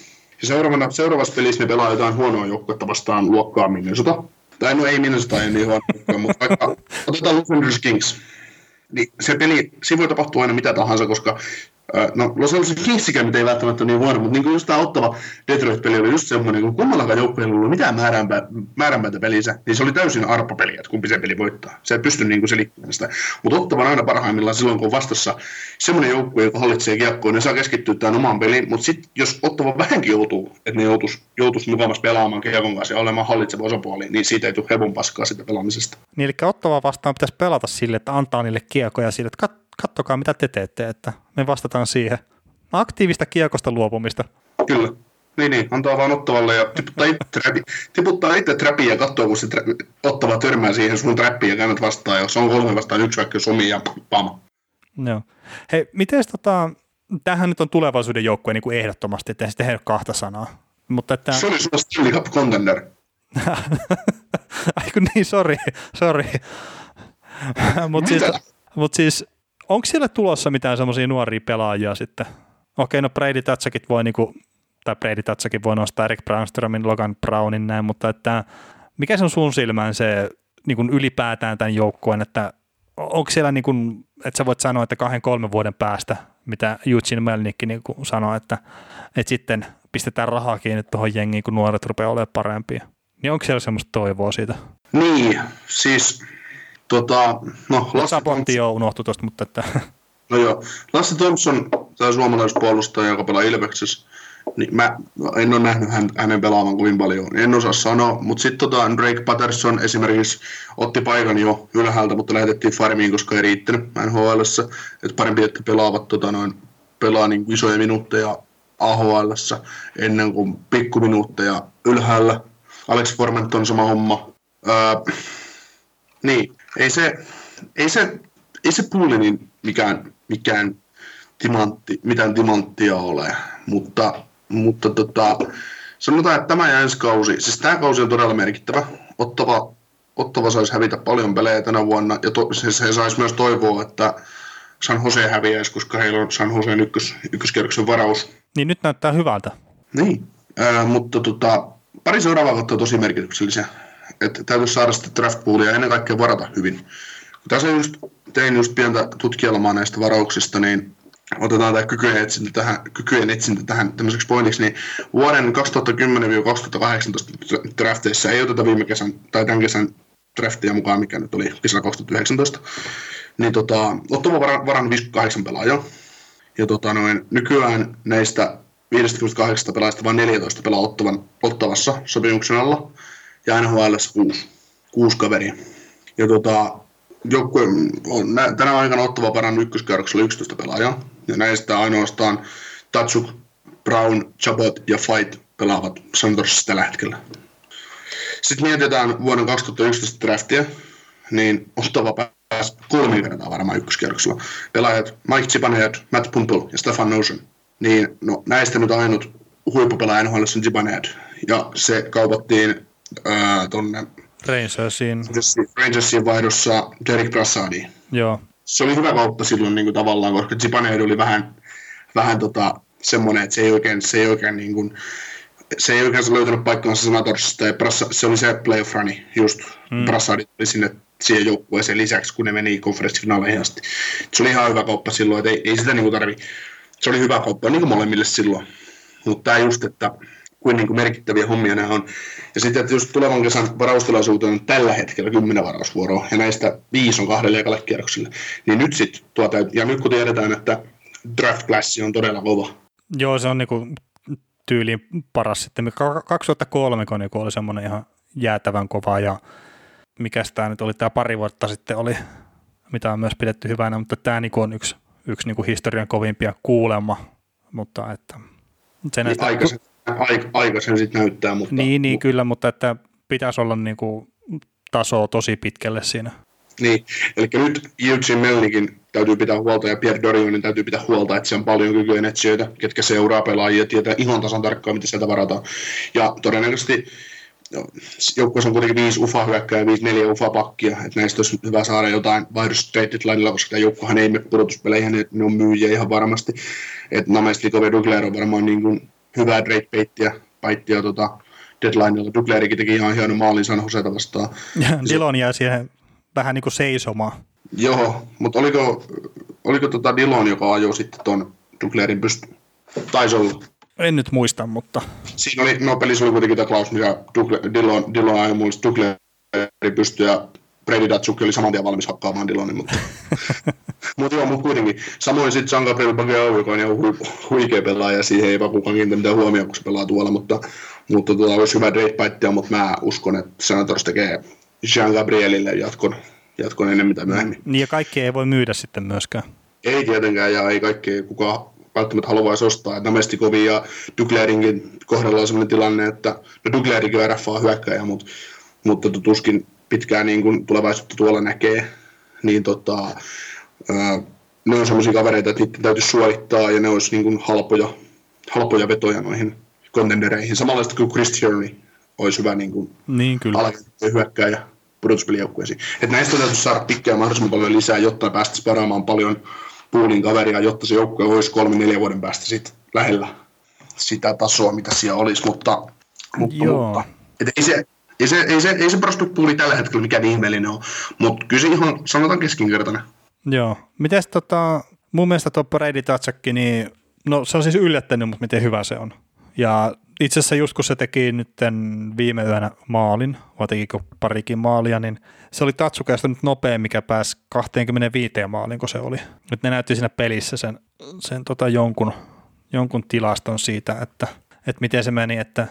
ja seuraavana, seuraavassa pelissä ne pelaa jotain huonoa joukkuetta vastaan luokkaa Minnesota, Tai no ei Minnesota ei niin huono, mutta vaikka [laughs] otetaan Los Angeles Kings. Niin se peli, siinä voi tapahtua aina mitä tahansa, koska No Los Angeles Kingsikään nyt ei välttämättä niin huono, mutta niin kuin just tämä ottava Detroit-peli oli just semmoinen, kun kummallakaan joukkueella ei ollut mitään määränpä, määränpäitä pelissä, niin se oli täysin arpapeli, että kumpi se peli voittaa. Se ei pysty niin kuin selittämään sitä. Mutta ottava aina parhaimmillaan silloin, kun on vastassa semmoinen joukkue, joka hallitsee kiekkoa, ne saa keskittyä tähän omaan peliin, mutta sitten jos ottava vähänkin joutuu, että ne joutuisi, joutuisi mukavasti pelaamaan kiekon kanssa ja olemaan hallitseva osapuoli, niin siitä ei tule hevon paskaa sitä pelaamisesta.
Niin, eli ottava vastaan pitäisi pelata sille, että antaa niille kiekoja sille, että kat- kattokaa mitä te teette, että me vastataan siihen. Aktiivista kiekosta luopumista.
Kyllä. Niin, niin, antaa vaan ottavalle ja tiputtaa itse, trappi, tiputtaa itse trappiin ja katsoo, kun se tra- ottava törmää siihen sun trappiin ja käynnät vastaan. Ja se on kolme vastaan yksi vaikka jos ja pam.
Joo. Hei, miten tota, tämähän nyt on tulevaisuuden joukkue niin kuin ehdottomasti, että ei sitten kahta sanaa. Mutta että...
Se oli sulla Stanley Cup contender. [laughs]
Ai kun niin, sori, sori. Mutta siis, [laughs] mut siis onko siellä tulossa mitään semmoisia nuoria pelaajia sitten? Okei, no Brady Tatsakit voi niinku, tai Brady Tatsakin voi nostaa Eric Brownströmin, Logan Brownin näin, mutta että mikä se on sun silmään se niin ylipäätään tämän joukkueen, että onko siellä niin että sä voit sanoa, että kahden kolmen vuoden päästä, mitä Eugene Melnikki niin sanoi, että, että sitten pistetään rahaa kiinni tuohon jengiin, kun nuoret rupeaa olemaan parempia. Niin onko siellä semmoista toivoa siitä?
Niin, siis Tota, no,
Lasse Thompson... jo unohtui tuosta, mutta että... [laughs]
No joo, Lasse Thompson, tämä suomalaispuolustaja, joka pelaa Ilveksessä, niin mä en ole nähnyt hän, hänen pelaavan kovin paljon, en osaa sanoa, mutta sitten tota Drake Patterson esimerkiksi otti paikan jo ylhäältä, mutta lähetettiin farmiin, koska ei riittänyt nhl että parempi, että pelaavat tota noin, pelaa niin isoja minuutteja AHL ennen kuin pikkuminuutteja ylhäällä. Alex Forment on sama homma. Öö, niin, ei se, ei se, ei se niin mikään, mikään timantti, mitään timanttia ole, mutta, mutta tota, sanotaan, että tämä ja ensi kausi, siis tämä kausi on todella merkittävä. Ottava, Ottava saisi hävitä paljon pelejä tänä vuonna, ja to, se, se saisi myös toivoa, että San Jose häviäisi, koska heillä on San Joseen ykkös, ykköskierroksen varaus.
Niin nyt näyttää hyvältä.
Niin, äh, mutta tota, pari seuraavaa kautta on tosi merkityksellisiä että täytyisi saada sitä draft poolia ja ennen kaikkea varata hyvin. Tässä just, tein just pientä tutkielmaa näistä varauksista, niin otetaan tämä kykyjen etsintä tähän, kykyjen etsintä tähän tämmöiseksi pointiksi, niin vuoden 2010-2018 drafteissa ei oteta viime kesän tai tämän kesän draftia mukaan, mikä nyt oli kesällä 2019, niin tota, ottava varan, varan 58 pelaajaa. Ja tota, noin, nykyään näistä 58 pelaajista vain 14 pelaa ottavan, ottavassa sopimuksen alla ja NHL kuusi, kuusi kaveria. Ja tota, joukkue on nä, tänä aikana ottava paran ykköskierroksella 11 pelaajaa, ja näistä ainoastaan Tatsuk, Brown, Chabot ja Fight pelaavat Santorsissa tällä hetkellä. Sitten mietitään vuoden 2011 draftia, niin ottava pääsi kolme kertaa varmaan ykköskierroksella. Pelaajat Mike Zibanejad, Matt Pumple ja Stefan Nosen. Niin no, näistä nyt ainut huippupelaaja NHL on Zibanejad. Ja se kaupattiin tuonne
Rangersiin.
Rangersiin vaihdossa Derek Brassardiin.
Joo.
Se oli hyvä kautta silloin niin kuin, tavallaan, koska Zipaneed oli vähän, vähän tota, semmoinen, että se ei oikein, se ei oikein niin kuin, se ei oikein löytänyt paikkaansa Senatorsista, ja Brassa, se oli se playoff runi, just mm. Brassard oli sinne siihen joukkueeseen lisäksi, kun ne meni konferenssifinaaleihin asti. Se oli ihan hyvä kauppa silloin, että ei, ei sitä niin tarvi. Se oli hyvä kauppa niin kuin molemmille silloin. Mutta tämä just, että kuin, niin kuin merkittäviä hommia nämä on. Ja sitten, että just tulevan kesän varaustilaisuuteen on tällä hetkellä kymmenen varausvuoroa, ja näistä viisi on kahdelle ekalle kierrokselle. Niin nyt sitten, tuo ja nyt kun tiedetään, että draft class on todella kova.
Joo, se on niinku tyyliin paras sitten. 2003 kun niinku oli semmoinen ihan jäätävän kova, ja mikä tämä nyt oli, tämä pari vuotta sitten oli, mitä on myös pidetty hyvänä, mutta tämä niinku on yksi, yksi niinku historian kovimpia kuulema, mutta että
se näistä... Aikaisemmin aika, aika sen sitten näyttää. Mutta,
niin, niin, kyllä, mutta että pitäisi olla niin kuin tasoa tosi pitkälle siinä.
Niin, eli nyt Eugene Melnikin täytyy pitää huolta ja Pierre Dorionin täytyy pitää huolta, että se on paljon kykyjen etsijöitä, ketkä seuraa pelaajia, tietää ihan tasan tarkkaan, mitä sieltä varataan. Ja todennäköisesti joukkueessa on kuitenkin viisi ufa hyökkää ja viisi neljä ufa pakkia, että näistä olisi hyvä saada jotain vaihdosta trade koska tämä joukkohan ei mene pudotuspeleihin, että ne on myyjiä ihan varmasti. Että Names Likove Dugler on varmaan niin kuin hyvää Drake Baittia, Baittia tota, deadlineilla. Duclerikin teki ihan hienon maalin San Joseta vastaan.
Ja Dillon jää siihen vähän niin kuin seisomaan.
Joo, mutta oliko, oliko tota Dillon, joka ajoi sitten tuon Duclerin pysty? Taisi olla.
En nyt muista, mutta...
Siinä oli, no pelissä oli kuitenkin tämä Klaus, mikä Dillon, Dillon ajoi mulle Duclerin pysty ja Brady Datsuk oli saman tien valmis hakkaamaan Dillonin, mutta, [laughs] mutta joo, mutta kuitenkin. Samoin sitten Jean Gabriel Bageau, joka on ihan hu, huikea pelaaja, siihen ei vaan kukaan kiinnitä mitään huomioon, kun se pelaa tuolla, mutta, mutta tuota, olisi hyvä trade mutta mä uskon, että Senators tekee Jean Gabrielille jatkon, jatkon ennen mitä myöhemmin.
Niin ja kaikki ei voi myydä sitten myöskään.
Ei tietenkään, ja ei kaikki kukaan välttämättä haluaisi ostaa. Namestikovin ja Duclairinkin kohdalla on sellainen tilanne, että no Duclairinkin on RFA hyökkäjä, mutta, mutta tuskin pitkään niin kuin tulevaisuutta tuolla näkee, niin tota, ää, ne on sellaisia kavereita, että niiden täytyy suorittaa ja ne olisi niin kuin halpoja, halpoja vetoja noihin kontendereihin. Samanlaista kuin Chris Tierney olisi hyvä niin kuin
niin, kyllä.
hyökkääjä pudotuspelijoukkueisiin. Että näistä täytyy saada pikkää mahdollisimman paljon lisää, jotta päästäisiin peraamaan paljon puulin kaveria, jotta se joukkue olisi kolme neljä vuoden päästä sit lähellä sitä tasoa, mitä siellä olisi, mutta, mutta, Joo. mutta et ei se, ei se, ei se, ei se prospect tällä hetkellä mikään ihmeellinen ole, mutta kyllä se ihan sanotaan keskinkertainen.
Joo. Miten tota, mun mielestä tuo Brady Tatsakki, niin no se on siis yllättänyt, mutta miten hyvä se on. Ja itse asiassa just kun se teki nyt viime yönä maalin, vai tekikö parikin maalia, niin se oli Tatsukasta nyt nopea, mikä pääsi 25 maaliin, kun se oli. Nyt ne näytti siinä pelissä sen, sen tota jonkun, jonkun tilaston siitä, että, että miten se meni, että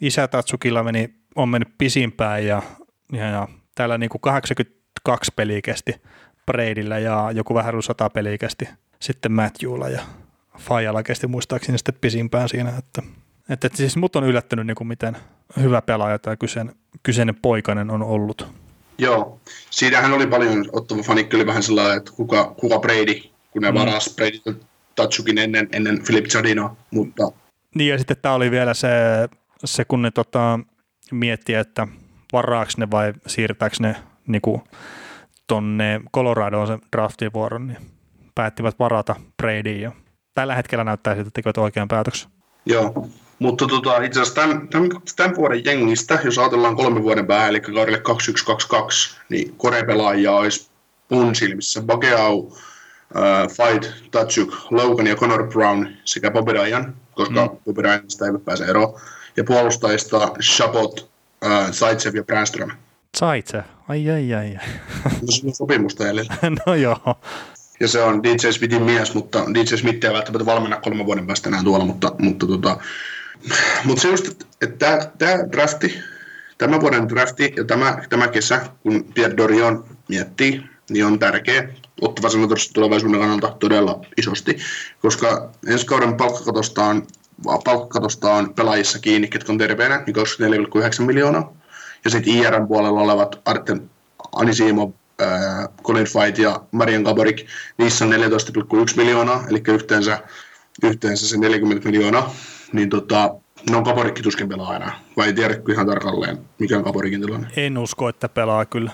isä Tatsukilla meni on mennyt pisimpään ja, ja, ja täällä niin kuin 82 peliä kesti Braidillä ja joku vähän reilu 100 peliä kesti sitten Matthewlla ja Fajalla kesti muistaakseni sitten pisimpään siinä, että, että, että siis mut on yllättänyt niin kuin miten hyvä pelaaja tämä kyseinen, kyseinen poikainen on ollut.
Joo, siinähän oli paljon ottava fanikki oli vähän sellainen, että kuka, kuka Brady, kun ne mm. varas Brady Tatsukin ennen, ennen Philip Jardino, mutta...
Niin ja sitten tämä oli vielä se, se kun ne tota, miettiä, että varaaks ne vai siirtääkö ne niin kuin, tonne Coloradoon sen draftivuoron, niin päättivät varata Bradyin ja tällä hetkellä näyttää siltä, että tekevät oikean päätöksen.
Joo, mutta tota, itse asiassa tämän, tämän, tämän, vuoden jengistä, jos ajatellaan kolmen vuoden päähän, eli kaudelle 2122, niin korepelaajia olisi mun silmissä Bageau, uh, Fight, Tatsuk, Logan ja Connor Brown sekä Bobby Ryan, koska mm. Bobby Ryanista ei pääse eroon ja puolustajista Chabot, äh, Zaitsev ja Brandström.
Zaitsev, ai ai ai.
Se on sopimusta jäljellä. [laughs]
no joo.
Ja se on DJ Smithin mies, mutta DJ Smith ei välttämättä valmenna kolmen vuoden päästä enää tuolla, mutta, mutta, tota, mutta se just, että tämä drafti, tämä vuoden drafti ja tämä, tämä kesä, kun Pierre Dorion miettii, niin on tärkeä ottava sanotusti tulevaisuuden kannalta todella isosti, koska ensi kauden palkkakatosta on palkkatosta on pelaajissa kiinni, ketkä on terveenä, niin 24,9 miljoonaa. Ja sitten IRN puolella olevat Arten Anisimo, äh, Colin Fight ja Marian Gaborik, niissä on 14,1 miljoonaa, eli yhteensä, yhteensä se 40 miljoonaa. Niin tota, ne on Gaborikki tuskin pelaa enää, vai ei tiedäkö ihan tarkalleen, mikä on Gaborikin tilanne?
En usko, että pelaa kyllä.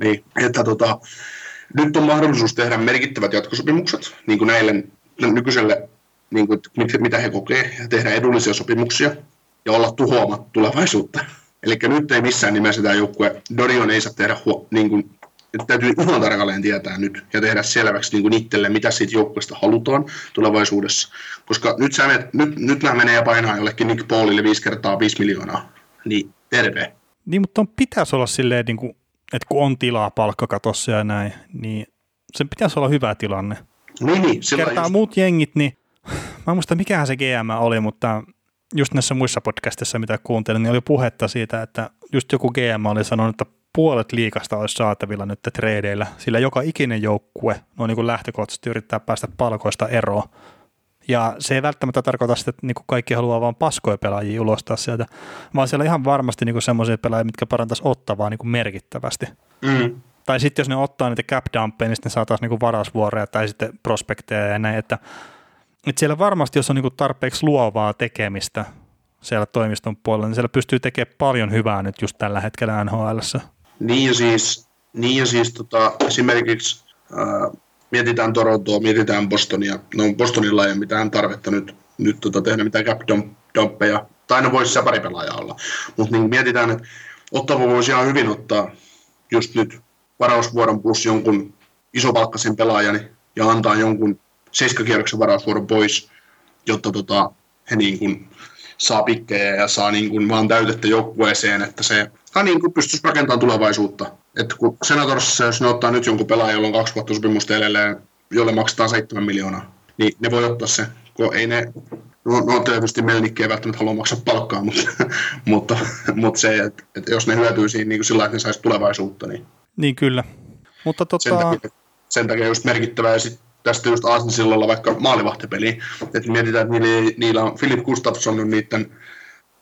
Niin, että tota, nyt on mahdollisuus tehdä merkittävät jatkosopimukset, niin kuin näille nykyiselle niin kuin, mitä he kokee, ja tehdä edullisia sopimuksia ja olla tuhoamatta tulevaisuutta. Eli nyt ei missään nimessä tämä joukkue, Dorion ei saa tehdä, huo, niin kuin, että täytyy ihan tarkalleen tietää nyt ja tehdä selväksi niin kuin itselle, mitä siitä joukkueesta halutaan tulevaisuudessa. Koska nyt, sä menet, nyt, nyt nämä menee ja painaa jollekin Nick Paulille viisi kertaa viisi miljoonaa, niin terve.
Niin, mutta on pitäisi olla silleen, niin kuin, että kun on tilaa palkkakatossa ja näin, niin sen pitäisi olla hyvä tilanne.
Niin, niin.
Kertaa just... muut jengit, niin mä en muista mikähän se GM oli, mutta just näissä muissa podcastissa, mitä kuuntelin, niin oli puhetta siitä, että just joku GM oli sanonut, että puolet liikasta olisi saatavilla nyt tradeilla, sillä joka ikinen joukkue no niin kuin lähtökohtaisesti yrittää päästä palkoista eroon. Ja se ei välttämättä tarkoita sitä, että niin kuin kaikki haluaa vain paskoja pelaajia ulostaa sieltä, vaan siellä ihan varmasti niin semmoisia pelaajia, mitkä parantaisi ottavaa niin kuin merkittävästi. Mm. Tai sitten jos ne ottaa niitä cap dumpeja, niin sitten saataisiin niin varasvuoreja tai sitten prospekteja ja näin, että että siellä varmasti, jos on niin tarpeeksi luovaa tekemistä siellä toimiston puolella, niin siellä pystyy tekemään paljon hyvää nyt just tällä hetkellä NHL.
Niin ja siis, niin ja siis tota, esimerkiksi äh, mietitään Torontoa, mietitään Bostonia. No Bostonilla ei ole mitään tarvetta nyt, nyt tota, tehdä mitään cap dumppeja Tai aina voisi se pari pelaajaa olla. Mutta niin mietitään, että Ottava voisi ihan hyvin ottaa just nyt varausvuoron plus jonkun isopalkkaisen pelaajan ja antaa jonkun seiskakierroksen varausvuoron pois, jotta tota, he niin kuin saa pikkejä ja saa niin kuin vaan täytettä joukkueeseen, että se niin kuin pystyisi rakentamaan tulevaisuutta. Että kun Senatorissa, jos ne ottaa nyt jonkun pelaajan, jolla on kaksi vuotta sopimusta edelleen, jolle maksetaan 7 miljoonaa, niin ne voi ottaa se, kun ei ne, no, no tietysti Melnikki ei välttämättä halua maksaa palkkaa, mutta, [laughs] mutta, mutta se, että, että jos ne hyötyy siinä niin kuin sillä että ne saisi tulevaisuutta, niin...
Niin kyllä. Mutta tota...
sen, takia, sen takia just merkittävää, ja sit tästä just Aasinsillolla vaikka maalivahtipeli, että mietitään, että niillä, on Philip Gustafsson on niiden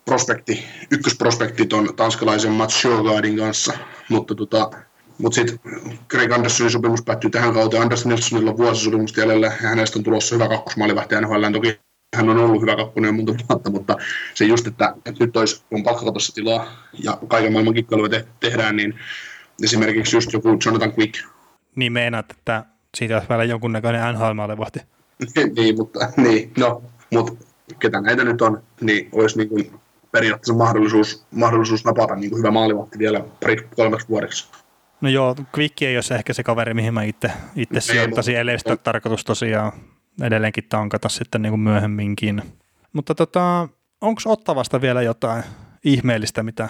prospekti, ykkösprospekti on tanskalaisen Mats Sjogardin kanssa, mutta tota, mutta sitten Greg Andersonin sopimus päättyy tähän kauteen. Anders Nilssonilla on vuosisopimus jäljellä ja hänestä on tulossa hyvä kakkosmaalivahti NHL. Toki hän on ollut hyvä kakkonen monta vuotta, mutta se just, että, että nyt olisi, palkkakatossa tilaa ja kaiken maailman kikkailuja te- tehdään, niin esimerkiksi just joku Jonathan Quick.
Niin meinaat, että siitä olisi vielä jonkunnäköinen NHL-maalivahti. [laughs]
niin, mutta niin, no, mutta ketä näitä nyt on, niin olisi niin kuin periaatteessa mahdollisuus, mahdollisuus napata niin kuin hyvä maalivahti vielä pari kolmeksi vuodeksi.
No joo, Quick ei ole ehkä se kaveri, mihin mä itse, itse sijoittaisin, ellei sitä tarkoitus tosiaan edelleenkin tankata sitten niin kuin myöhemminkin. Mutta tota, onko Ottavasta vielä jotain ihmeellistä, mitä,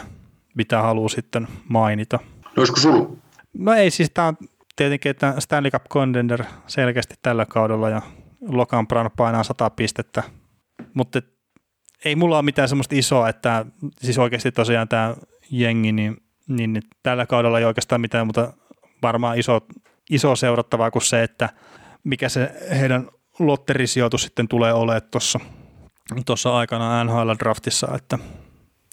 mitä haluaa sitten mainita?
No olisiko sulla?
No ei, siis tämä on tietenkin, että Stanley Cup Contender selkeästi tällä kaudella ja Logan Brown painaa 100 pistettä, mutta ei mulla ole mitään semmoista isoa, että siis oikeasti tosiaan tämä jengi, niin, niin, niin tällä kaudella ei oikeastaan mitään, mutta varmaan iso, iso seurattavaa kuin se, että mikä se heidän lotterisijoitus sitten tulee olemaan tuossa tuossa aikana NHL-draftissa, että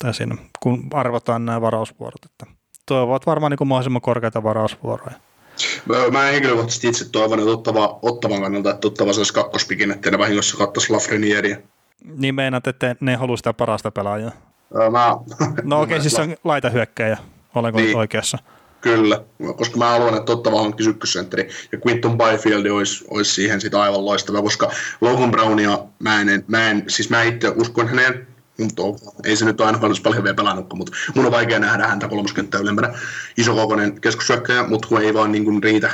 tai siinä, kun arvotaan nämä varausvuorot, että toivovat varmaan niin kuin mahdollisimman korkeita varausvuoroja.
Mä henkilökohtaisesti itse toivon, että ottava, ottavan kannalta, että ottava saisi kakkospikin, ettei ne vahingossa katsoisi Lafrenieria.
Niin meinaat, että ne halua sitä parasta pelaajaa?
Mä,
no okei, okay, siis on laita hyökkäjä, olenko niin. oikeassa?
Kyllä, koska mä haluan, että Ottava hankkisi ykkössentteri ja Quinton Byfield olisi, olisi siihen sitä aivan loistava, koska Logan Brownia mä en, mä en siis mä itse uskon häneen, mutta ei se nyt ole aina paljon vielä pelannut, mutta mun on vaikea nähdä häntä kolmoskenttä ylempänä. Isokokoinen keskushyökkäjä, mutta kun ei vaan niin kuin riitä,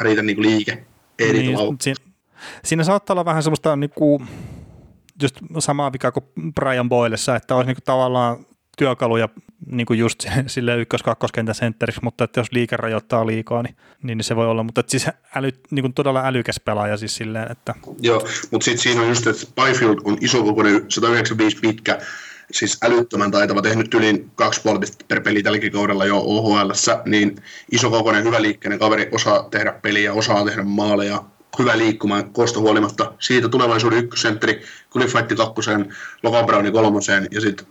riitä niin kuin liike. Ei niin,
siinä, siinä saattaa olla vähän semmoista niin kuin, just samaa vika kuin Brian Boylessa, että olisi niin kuin tavallaan työkaluja niin kuin just [laughs] sille ykkös-kakkoskentän sentteriksi, mutta että jos liike rajoittaa liikaa, niin, niin se voi olla. Mutta että siis äly, niin kuin todella älykäs pelaaja siis silleen, että...
Joo, mutta sitten siinä on just, että Byfield on iso kokoinen, 195 pitkä, siis älyttömän taitava, tehnyt yli kaksi pistettä per peli tälläkin kaudella jo OHL, niin iso kokoinen, hyvä liikkeinen kaveri, osaa tehdä peliä, osaa tehdä maaleja, hyvä liikkumaan kosta huolimatta. Siitä tulevaisuuden ykkösentteri, Kulifaitti kakkoseen, Logan Browni kolmoseen ja sitten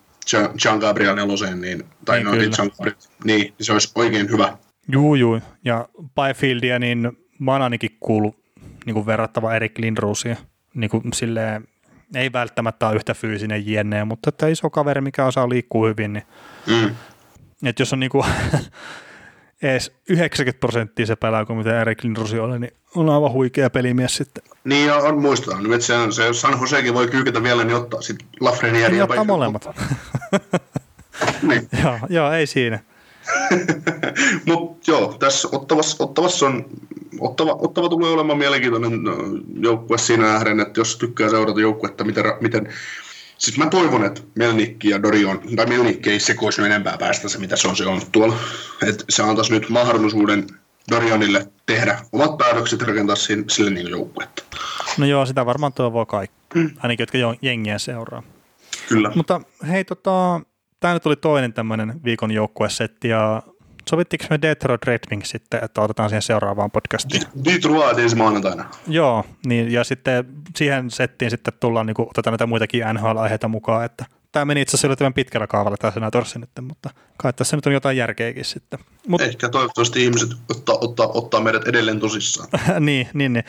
Jean Gabriel neloseen, niin, tai niin, no, niin, Jean Gabriel, niin, se olisi oikein hyvä.
Juu, juu. Ja Byfieldia, niin mä oon ainakin kuullut niin kuin verrattava Erik Lindroosia. Niin kuin silleen, ei välttämättä ole yhtä fyysinen jenne, mutta että iso kaveri, mikä osaa liikkua hyvin, niin mm. että jos on niin kuin edes 90 prosenttia se pelaa kuin mitä Erik Lindrosi oli, niin on aivan huikea pelimies sitten.
Niin, ja on muistetaan nyt, että se, on, se San Josekin voi kyykätä vielä, niin ottaa sitten Lafreniere.
Niin ottaa molemmat. [laughs]
niin.
joo, joo, ei siinä. [laughs]
Mutta joo, tässä Ottavassa, Ottavassa on, Ottava, Ottava tulee olemaan mielenkiintoinen joukkue siinä nähden, että jos tykkää seurata joukkuetta, miten, miten Siis mä toivon, että Melnikki ja Dorion, tai Melnikki ei sekoisi enempää päästä se, mitä se on se on tuolla. Että se antaisi nyt mahdollisuuden Dorionille tehdä omat päätökset ja rakentaa sille, sille niin joukkuetta.
No joo, sitä varmaan toivoo kaikki, mm. ainakin jotka jengiä seuraa.
Kyllä.
Mutta hei, tota, tämä nyt oli toinen tämmöinen viikon joukkuesetti ja Sovittiinko me Detroit Red Wings sitten, että otetaan siihen seuraavaan podcastiin?
Detroit ensi maanantaina.
Joo, niin, ja sitten siihen settiin sitten tullaan, niin kuin, otetaan näitä muitakin NHL-aiheita mukaan, että tämä meni itse asiassa yllättävän pitkällä kaavalla tämä senatorsi nyt, mutta kai tässä nyt on jotain järkeäkin sitten.
Mut, Ehkä toivottavasti ihmiset ottaa, ottaa, ottaa meidät edelleen tosissaan. [laughs]
niin, niin, niin.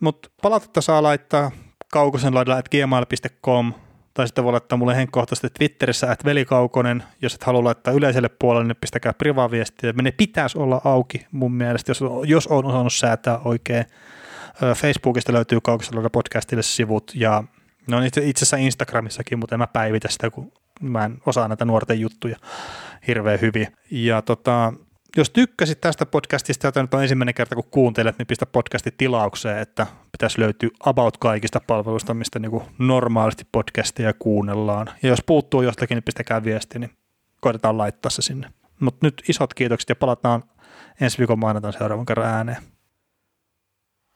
mutta palautetta saa laittaa kaukosen laidalla at gmail.com tai sitten voi laittaa mulle henkkohtaisesti Twitterissä, että velikaukonen, jos et halua laittaa yleiselle puolelle, niin pistäkää privaviestiä. Ne pitäisi olla auki mun mielestä, jos, jos on osannut säätää oikein. Facebookista löytyy Kaukosella podcastille sivut ja no itse asiassa Instagramissakin, mutta en mä päivitä sitä, kun mä en osaa näitä nuorten juttuja hirveän hyvin. Ja tota, jos tykkäsit tästä podcastista, jota nyt on ensimmäinen kerta kun kuuntelet, niin pistä podcasti tilaukseen, että pitäisi löytyä about kaikista palveluista, mistä niin normaalisti podcasteja kuunnellaan. Ja jos puuttuu jostakin, niin pistäkää viesti, niin koitetaan laittaa se sinne. Mutta nyt isot kiitokset ja palataan ensi viikon maanantaina seuraavan kerran ääneen.